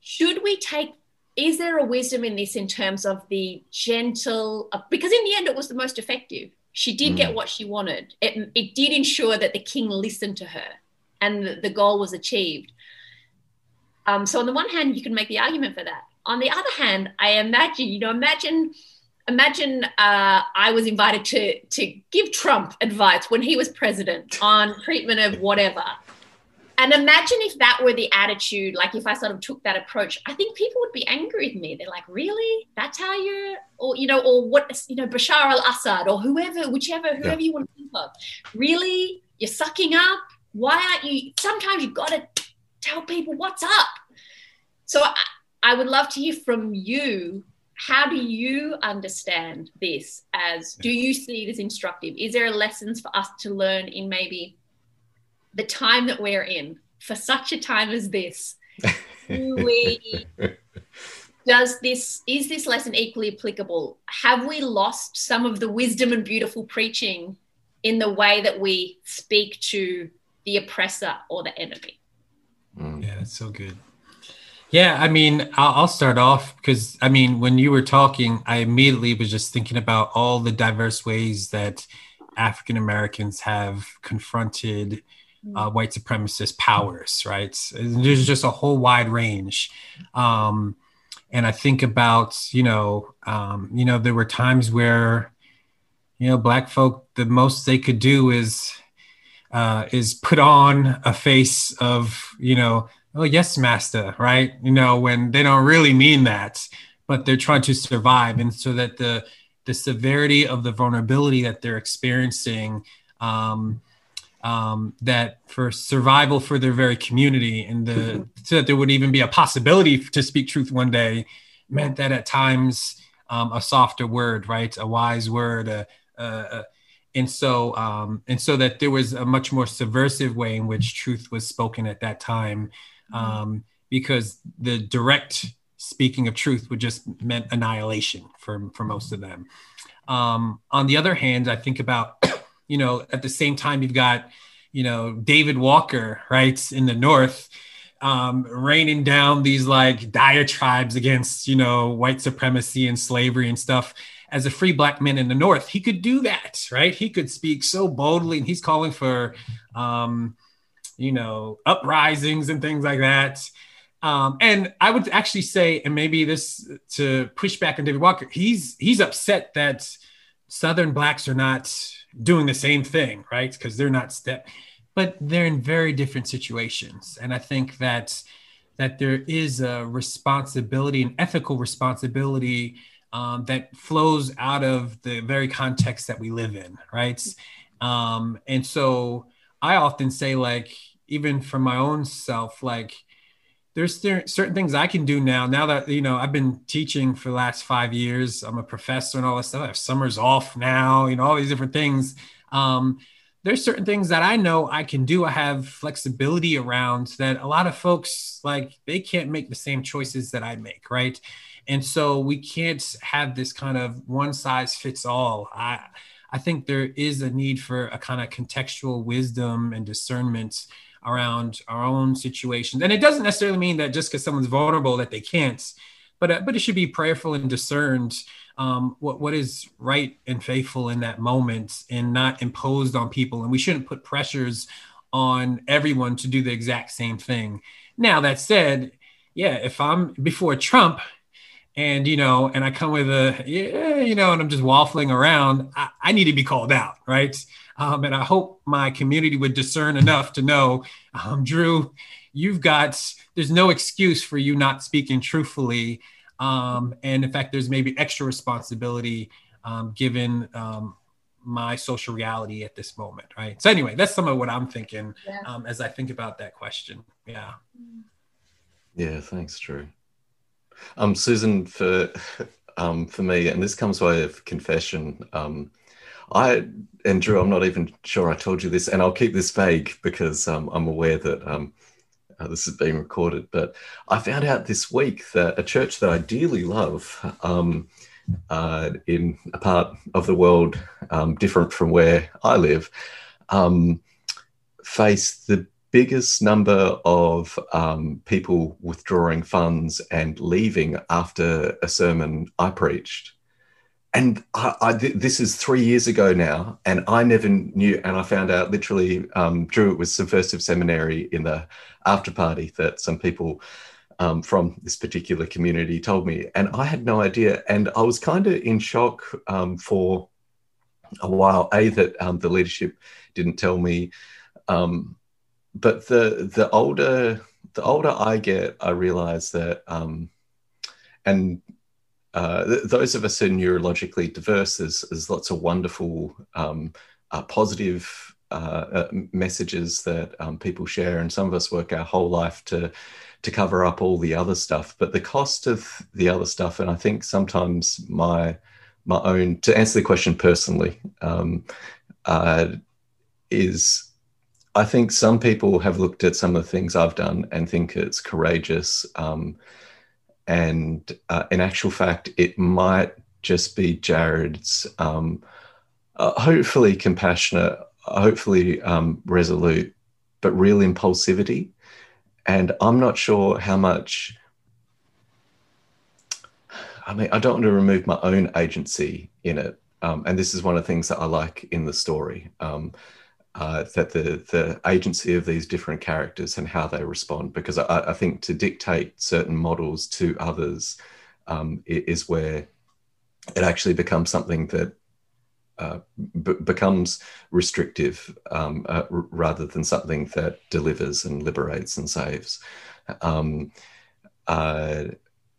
S4: should we take is there a wisdom in this in terms of the gentle because in the end it was the most effective she did mm. get what she wanted it, it did ensure that the king listened to her and the goal was achieved. Um, so on the one hand, you can make the argument for that. On the other hand, I imagine, you know, imagine imagine uh, I was invited to to give Trump advice when he was president on treatment of whatever. And imagine if that were the attitude, like if I sort of took that approach, I think people would be angry with me. They're like, really? That's how you're, or, you know, or what, you know, Bashar al Assad or whoever, whichever, whoever yeah. you want to think of. Really? You're sucking up? Why aren't you? Sometimes you've got to tell people what's up. So I, I would love to hear from you how do you understand this as do you see it as instructive is there lessons for us to learn in maybe the time that we're in for such a time as this do we does this is this lesson equally applicable have we lost some of the wisdom and beautiful preaching in the way that we speak to the oppressor or the enemy
S5: mm. yeah that's so good yeah, I mean, I'll, start off because I mean, when you were talking, I immediately was just thinking about all the diverse ways that African Americans have confronted uh, white supremacist powers, right? There's just a whole wide range. Um, and I think about, you know, um, you know, there were times where, you know, black folk, the most they could do is, uh, is put on a face of, you know, oh yes master right? You know when they don't really mean that but they're trying to survive. And so that the the severity of the vulnerability that they're experiencing um, um, that for survival for their very community and the so that there would even be a possibility to speak truth one day meant that at times um, a softer word right? A wise word a, a, a and so um, and so that there was a much more subversive way in which truth was spoken at that time um, because the direct speaking of truth would just meant annihilation for, for most of them. Um, on the other hand, I think about, you know, at the same time, you've got, you know, David Walker, right, in the North, um, raining down these like diatribes against, you know, white supremacy and slavery and stuff. As a free black man in the North, he could do that, right? He could speak so boldly, and he's calling for, um, you know, uprisings and things like that. Um, and I would actually say, and maybe this to push back on David Walker, he's he's upset that Southern blacks are not doing the same thing, right? Because they're not step, but they're in very different situations. And I think that that there is a responsibility, an ethical responsibility um, that flows out of the very context that we live in, right? Um, and so I often say, like, even for my own self, like, there's certain things I can do now. Now that you know, I've been teaching for the last five years. I'm a professor and all this stuff. I have summers off now. You know, all these different things. Um, there's certain things that I know I can do. I have flexibility around that. A lot of folks like they can't make the same choices that I make, right? And so we can't have this kind of one size fits all. I I think there is a need for a kind of contextual wisdom and discernment around our own situations. And it doesn't necessarily mean that just because someone's vulnerable that they can't, but uh, but it should be prayerful and discerned um, what what is right and faithful in that moment, and not imposed on people. And we shouldn't put pressures on everyone to do the exact same thing. Now that said, yeah, if I'm before Trump and you know and i come with a yeah you know and i'm just waffling around i, I need to be called out right? Um, and i hope my community would discern enough to know um, drew you've got there's no excuse for you not speaking truthfully. Um, and in fact there's maybe extra responsibility um, given um, my social reality at this moment right? So anyway that's some of what i'm thinking yeah. Um, as i think about that question. Yeah.
S1: Yeah thanks drew um, Susan, for um, for me, and this comes by of confession. Um, I and Drew, I'm not even sure I told you this, and I'll keep this vague because um, I'm aware that um, uh, this is being recorded. But I found out this week that a church that I dearly love um, uh, in a part of the world um, different from where I live um, faced the biggest number of um, people withdrawing funds and leaving after a sermon I preached. And I, I, this is three years ago now, and I never knew. And I found out literally, um, Drew, it was Subversive Seminary in the after party that some people um, from this particular community told me, and I had no idea. And I was kind of in shock um, for a while. A that um, the leadership didn't tell me, um, but the the older the older I get, I realize that, um, and uh, th- those of us who are neurologically diverse, there's, there's lots of wonderful um, uh, positive uh, uh messages that um, people share, and some of us work our whole life to to cover up all the other stuff. But the cost of the other stuff, and I think sometimes my my own to answer the question personally um, uh, is I think some people have looked at some of the things I've done and think it's courageous. Um, and uh, in actual fact, it might just be Jarrod's um, uh, hopefully compassionate, hopefully um, resolute, but real impulsivity. And I'm not sure how much. I mean, I don't want to remove my own agency in it. Um, and this is one of the things that I like in the story. Uh, that the the agency of these different characters and how they respond because I, I think to dictate certain models to others um, is where it actually becomes something that uh, b- becomes restrictive um, uh, r- rather than something that delivers and liberates and saves. Um, uh,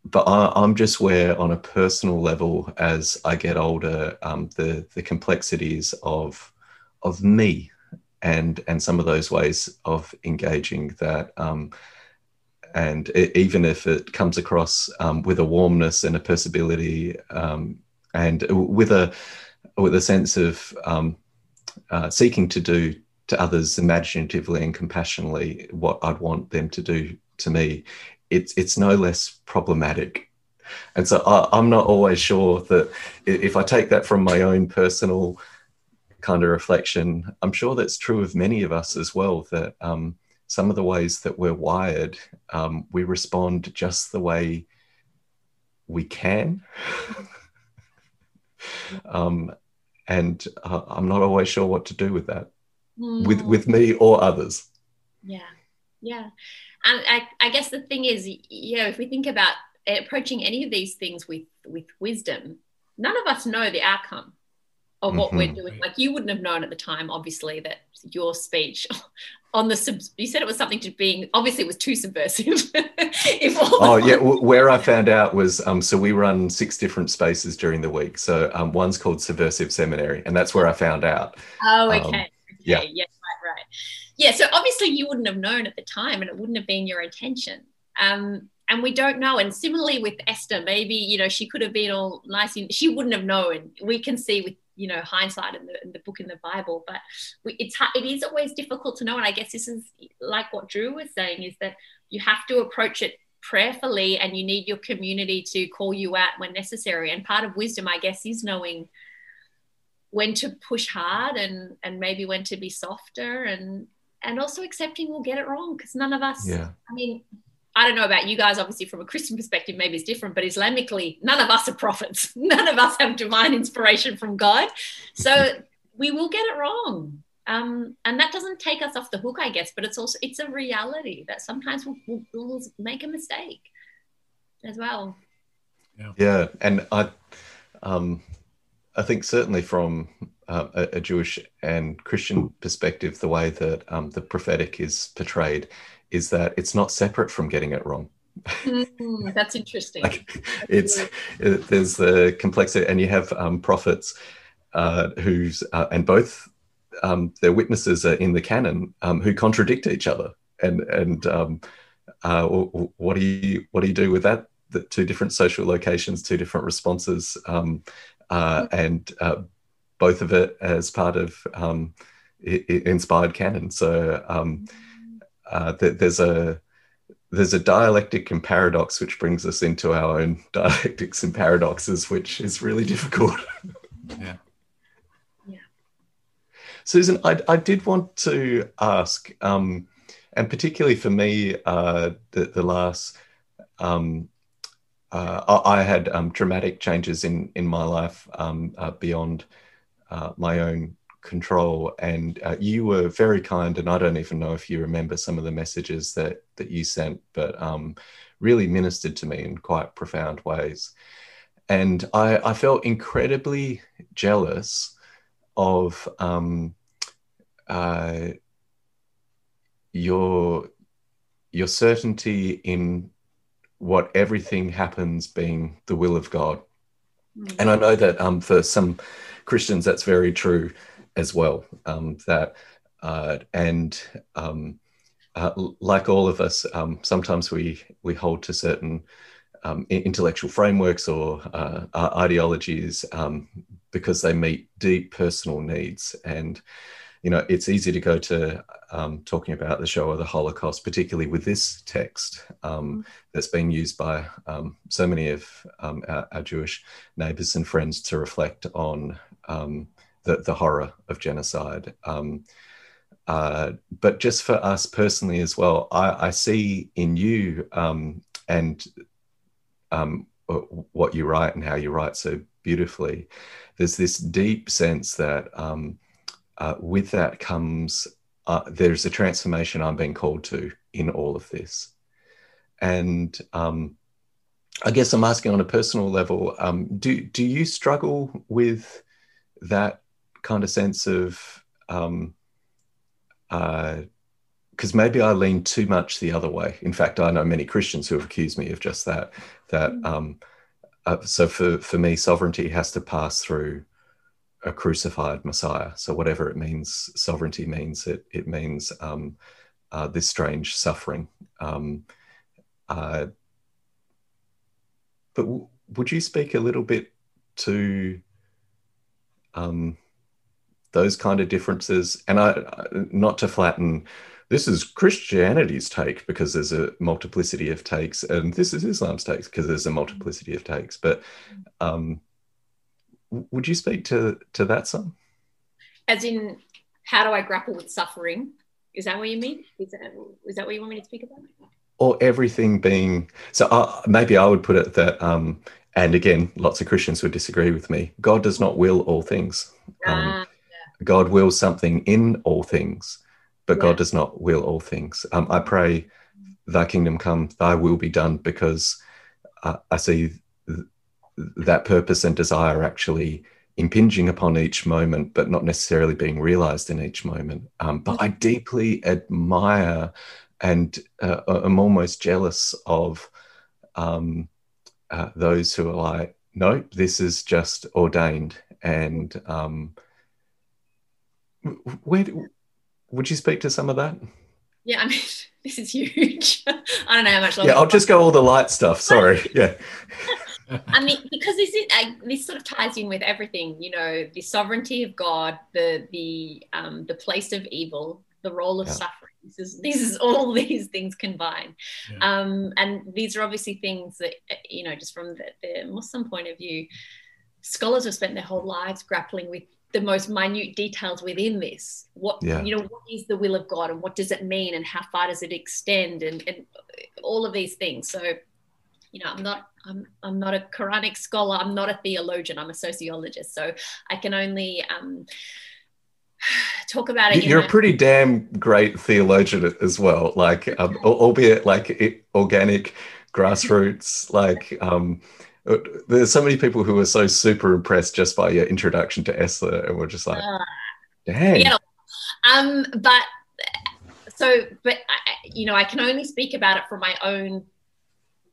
S1: but I, am just where, on a personal level, as I get older, um, the the complexities of of me and and some of those ways of engaging that um, and it, even if it comes across um, with a warmness and a perceivability um, and with a with a sense of um, uh, seeking to do to others imaginatively and compassionately what I'd want them to do to me, it's it's no less problematic. And so I, am not always sure that if I take that from my own personal kind of reflection, I'm sure that's true of many of us as well. That um, some of the ways that we're wired, um, we respond just the way we can. um, and uh, I'm not always sure what to do with that, mm. with with me or others.
S4: Yeah, yeah, and I, I guess the thing is, you know, if we think about approaching any of these things with with wisdom, none of us know the outcome of what mm-hmm. we're doing. Like you wouldn't have known at the time, obviously, that your speech on the sub, you said it was something to being obviously it was too subversive.
S1: oh yeah, where I found out was um, so we run six different spaces during the week. So um, one's called Subversive Seminary, and that's where I found out.
S4: Oh, okay. Um, okay. Yeah. Yeah. Right. Right. Yeah. So obviously you wouldn't have known at the time, and it wouldn't have been your intention. Um, and we don't know. And similarly with Esther, maybe you know she could have been all nice. In, she wouldn't have known. We can see with you know hindsight in the, in the book in the bible but we, it's it is always difficult to know and i guess this is like what drew was saying is that you have to approach it prayerfully and you need your community to call you out when necessary and part of wisdom i guess is knowing when to push hard and and maybe when to be softer and and also accepting we'll get it wrong because none of us
S1: yeah.
S4: I mean I don't know about you guys, obviously, from a Christian perspective, maybe it's different, but Islamically, none of us are prophets. None of us have divine inspiration from God. So we will get it wrong. Um, and that doesn't take us off the hook, I guess, but it's also it's a reality that sometimes we'll, we'll, we'll make a mistake as well.
S1: Yeah, yeah. and I, um, I think certainly from uh, a, a, Jewish and Christian perspective, the way that um, the prophetic is portrayed is that it's not separate from getting it wrong.
S4: Mm, that's interesting.
S1: like it's it, there's the complexity, and you have um, prophets uh, who's uh, and both um, their witnesses are in the canon um, who contradict each other, and and um, uh, what do you what do you do with that? The two different social locations, two different responses, um, uh, and uh, both of it as part of um, inspired canon. So uh, there's a there's a dialectic and paradox which brings us into our own dialectics and paradoxes, which is really difficult.
S5: yeah.
S4: Yeah.
S1: Susan, I, I did want to ask, um, and particularly for me, uh, the, the last, um, uh, I, had um, dramatic changes in, in my life um, uh, beyond uh, my own control. And uh, you were very kind, and I don't even know if you remember some of the messages that that you sent, but um, really ministered to me in quite profound ways. And I, I felt incredibly jealous of um, uh, your your certainty in what everything happens being the will of God. Mm-hmm. And I know that um, for some Christians, that's very true as well. Um, that uh, and um, uh, like all of us, um, sometimes we we hold to certain um, intellectual frameworks or uh, ideologies um, because they meet deep personal needs and you know, it's easy to go to um, talking about the Shoah the Holocaust, particularly with this text um, mm. that's being used by um, so many of um, our, our, Jewish neighbors and friends to reflect on um, the, the, horror of genocide. Um, uh, but just for us personally as well, I, I see in you and what you write and how you write so beautifully, there's this deep sense that uh, with that comes uh, there's a transformation I'm being called to in all of this. And um, I guess I'm asking on a personal level, um, do, do you struggle with that kind of sense of, um, because uh, maybe I lean too much the other way. In fact, I know many Christians who have accused me of just that. That mm. um, uh, so for for me, sovereignty has to pass through a crucified Messiah. So whatever it means, sovereignty means it. It means um, uh, this strange suffering. Um, uh, but w- would you speak a little bit to um, those kind of differences? And I, not to flatten. This is Christianity's take because there's a multiplicity of takes, and this is Islam's takes because there's a multiplicity of takes. But um, would you speak to to that some?
S4: As in, how do I grapple with suffering? Is that what you mean? Is that, is that what you want me to speak about?
S1: Or everything being so? Uh, maybe I would put it that, um, and again, lots of Christians would disagree with me. God does not will all things. Um, ah. God wills something in all things, but yeah. God does not will all things. Um, I pray, Thy kingdom come, Thy will be done, because uh, I see that purpose and desire actually impinging upon each moment, but not necessarily being realized in each moment. Um, but I deeply admire and uh, am almost jealous of um, uh, those who are like, nope, this is just ordained. And um, where would you speak to some of that?
S4: Yeah, I mean, this is huge. I don't know how much
S1: longer. Yeah, I'll just go all the light stuff. Sorry. Yeah.
S4: I mean, because this is uh, this sort of ties in with everything, you know, the sovereignty of God, the the um, the place of evil, the role of yeah. suffering. This is this is all these things combined, yeah. um, and these are obviously things that uh, you know, just from the, the Muslim point of view, scholars have spent their whole lives grappling with the most minute details within this what yeah. you know what is the will of god and what does it mean and how far does it extend and, and all of these things so you know, I'm not I'm I'm not a Quranic scholar. I'm not a theologian. I'm a sociologist. So I can only um, talk about it.
S1: You're a pretty damn great theologian as well. Like, um, albeit like organic, grassroots. like, um, there's so many people who are so super impressed just by your introduction to Esther, and we're just like, uh, dang.
S4: Yeah. Um, but so, but I, you know, I can only speak about it from my own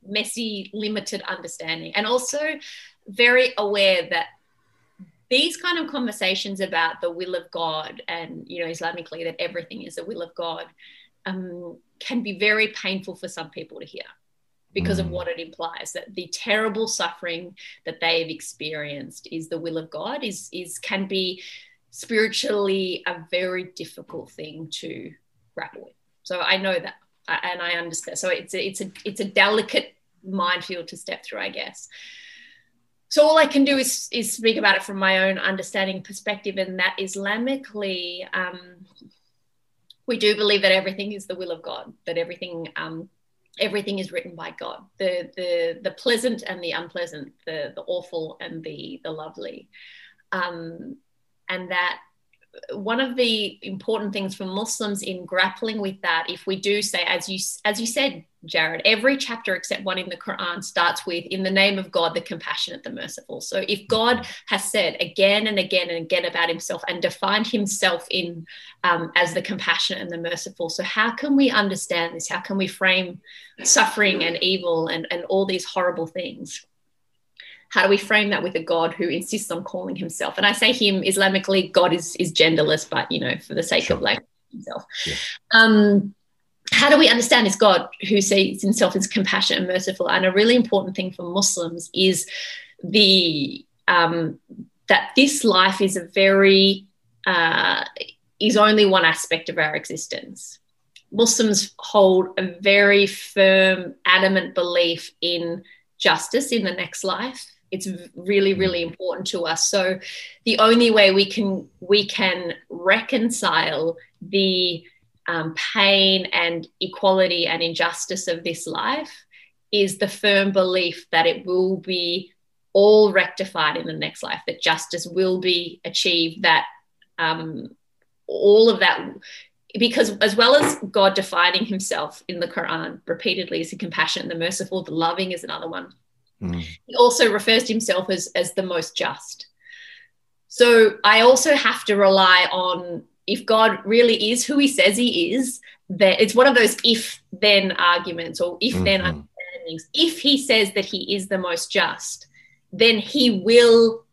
S4: messy, limited understanding, and also very aware that these kind of conversations about the will of God and, you know, Islamically, that everything is the will of God um, can be very painful for some people to hear because mm. of what it implies that the terrible suffering that they've experienced is the will of God is is can be spiritually a very difficult thing to grapple with. So I know that and I understand. So it's a, it's a it's a delicate minefield to step through, I guess. So all I can do is is speak about it from my own understanding perspective, and that Islamically, um, we do believe that everything is the will of God, that everything um, everything is written by God, the the the pleasant and the unpleasant, the the awful and the the lovely, um, and that one of the important things for Muslims in grappling with that, if we do say, as you as you said, Jarrod, every chapter except one in the Quran starts with "In the name of God, the compassionate, the merciful." So, if God has said again and again and again about Himself and defined Himself in um, as the compassionate and the merciful, so how can we understand this? How can we frame suffering and evil and and all these horrible things? How do we frame that with a God who insists on calling himself? And I say him Islamically, God is is genderless, but you know, for the sake sure. of like himself. Yeah. Um, how do we understand this God who sees himself as compassionate and merciful? And a really important thing for Muslims is the um, that this life is a very uh, is only one aspect of our existence. Muslims hold a very firm, adamant belief in justice in the next life it's really really important to us. So the only way we can we can reconcile the um, pain and equality and injustice of this life is the firm belief that it will be all rectified in the next life that justice will be achieved that um, all of that because as well as god defining himself in the quran repeatedly as the compassionate the merciful the loving is another one Mm. He also refers to himself as, as the most just. So I also have to rely on if God really is who he says he is, that it's one of those if then arguments or if then mm-hmm. understandings. If he says that he is the most just, then he will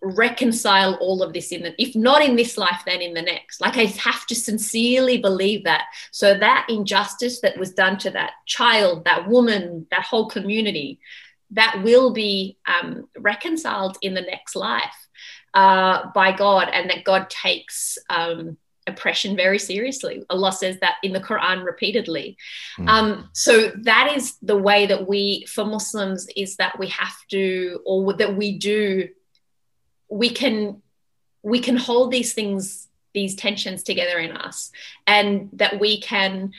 S4: reconcile all of this in the if not in this life then in the next like i have to sincerely believe that so that injustice that was done to that child that woman that whole community that will be um, reconciled in the next life uh, by God, and that God takes um, oppression very seriously. Allah says that in the Quran repeatedly. Mm. Um, so that is the way that we, for Muslims, is that we have to, or that we do, we can, we can hold these things, these tensions together in us, and that we can,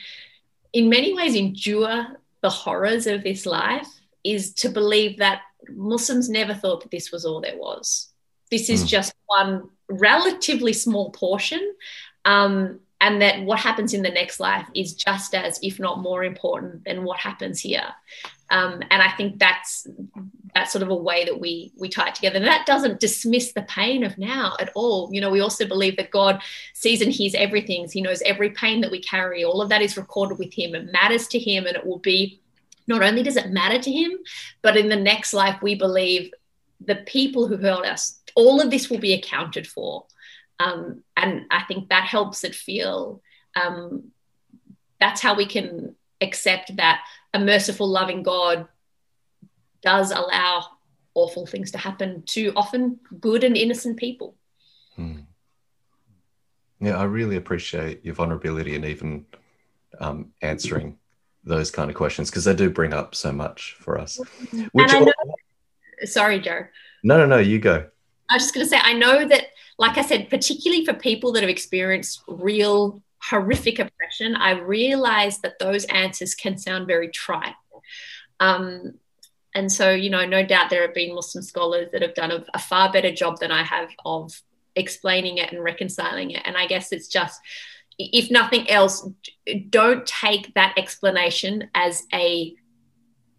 S4: in many ways, endure the horrors of this life is to believe that Muslims never thought that this was all there was. This is mm. just one relatively small portion. Um, and that what happens in the next life is just as, if not more important than what happens here. Um, and I think that's that's sort of a way that we we tie it together. And that doesn't dismiss the pain of now at all. You know, we also believe that God sees and hears everything. He knows every pain that we carry. All of that is recorded with Him. It matters to Him, and it will be not only does it matter to him, but in the next life, we believe the people who hurt us, all of this will be accounted for. Um, and I think that helps it feel um, that's how we can accept that a merciful, loving God does allow awful things to happen to often good and innocent people. Hmm.
S1: Yeah, I really appreciate your vulnerability and even um, answering those kind of questions because they do bring up so much for us.
S4: Which know, sorry, Joe.
S1: No, no, no, you go.
S4: I was just going to say, I know that, like I said, particularly for people that have experienced real horrific oppression, I realize that those answers can sound very trite. Um, and so, you know, no doubt there have been Muslim scholars that have done a, a far better job than I have of explaining it and reconciling it. And I guess it's just if nothing else, don't take that explanation as a,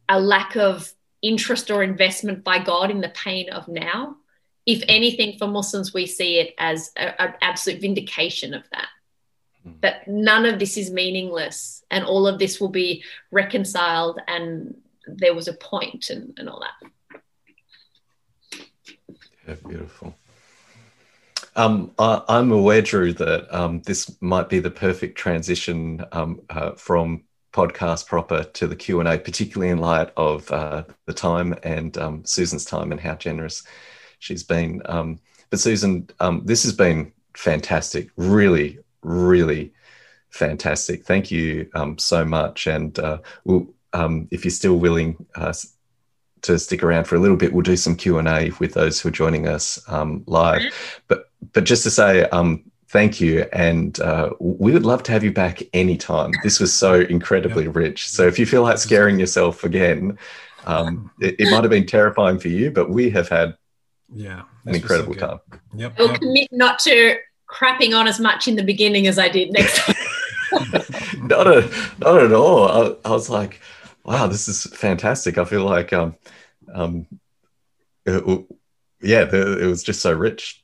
S4: a lack of interest or investment by God in the pain of now. If anything, for Muslims, we see it as an absolute vindication of that. Hmm. That none of this is meaningless and all of this will be reconciled and there was a point and, and all that.
S1: Yeah, beautiful. Um, I, am aware, Drew, that um, this might be the perfect transition um, uh, from podcast proper to the Q and A, particularly in light of uh, the time and um, Susan's time and how generous she's been. Um, but Susan, um, this has been fantastic, really, really fantastic. Thank you so much, and uh, we'll, if you're still willing uh, to stick around for a little bit, we'll do some Q and A with those who are joining us um, live. But but just to say um, thank you, and uh, we would love to have you back anytime. This was so incredibly yep. rich. So if you feel like scaring yourself again, um, it, it might have been terrifying for you, but we have had
S5: yeah
S1: an incredible so time.
S4: Yep. We'll yep. commit not to crapping on as much in the beginning as I did next time.
S1: not, a, not at all. I, I, was like, wow, this is fantastic. I feel like, um, um, it, yeah, it was just so rich.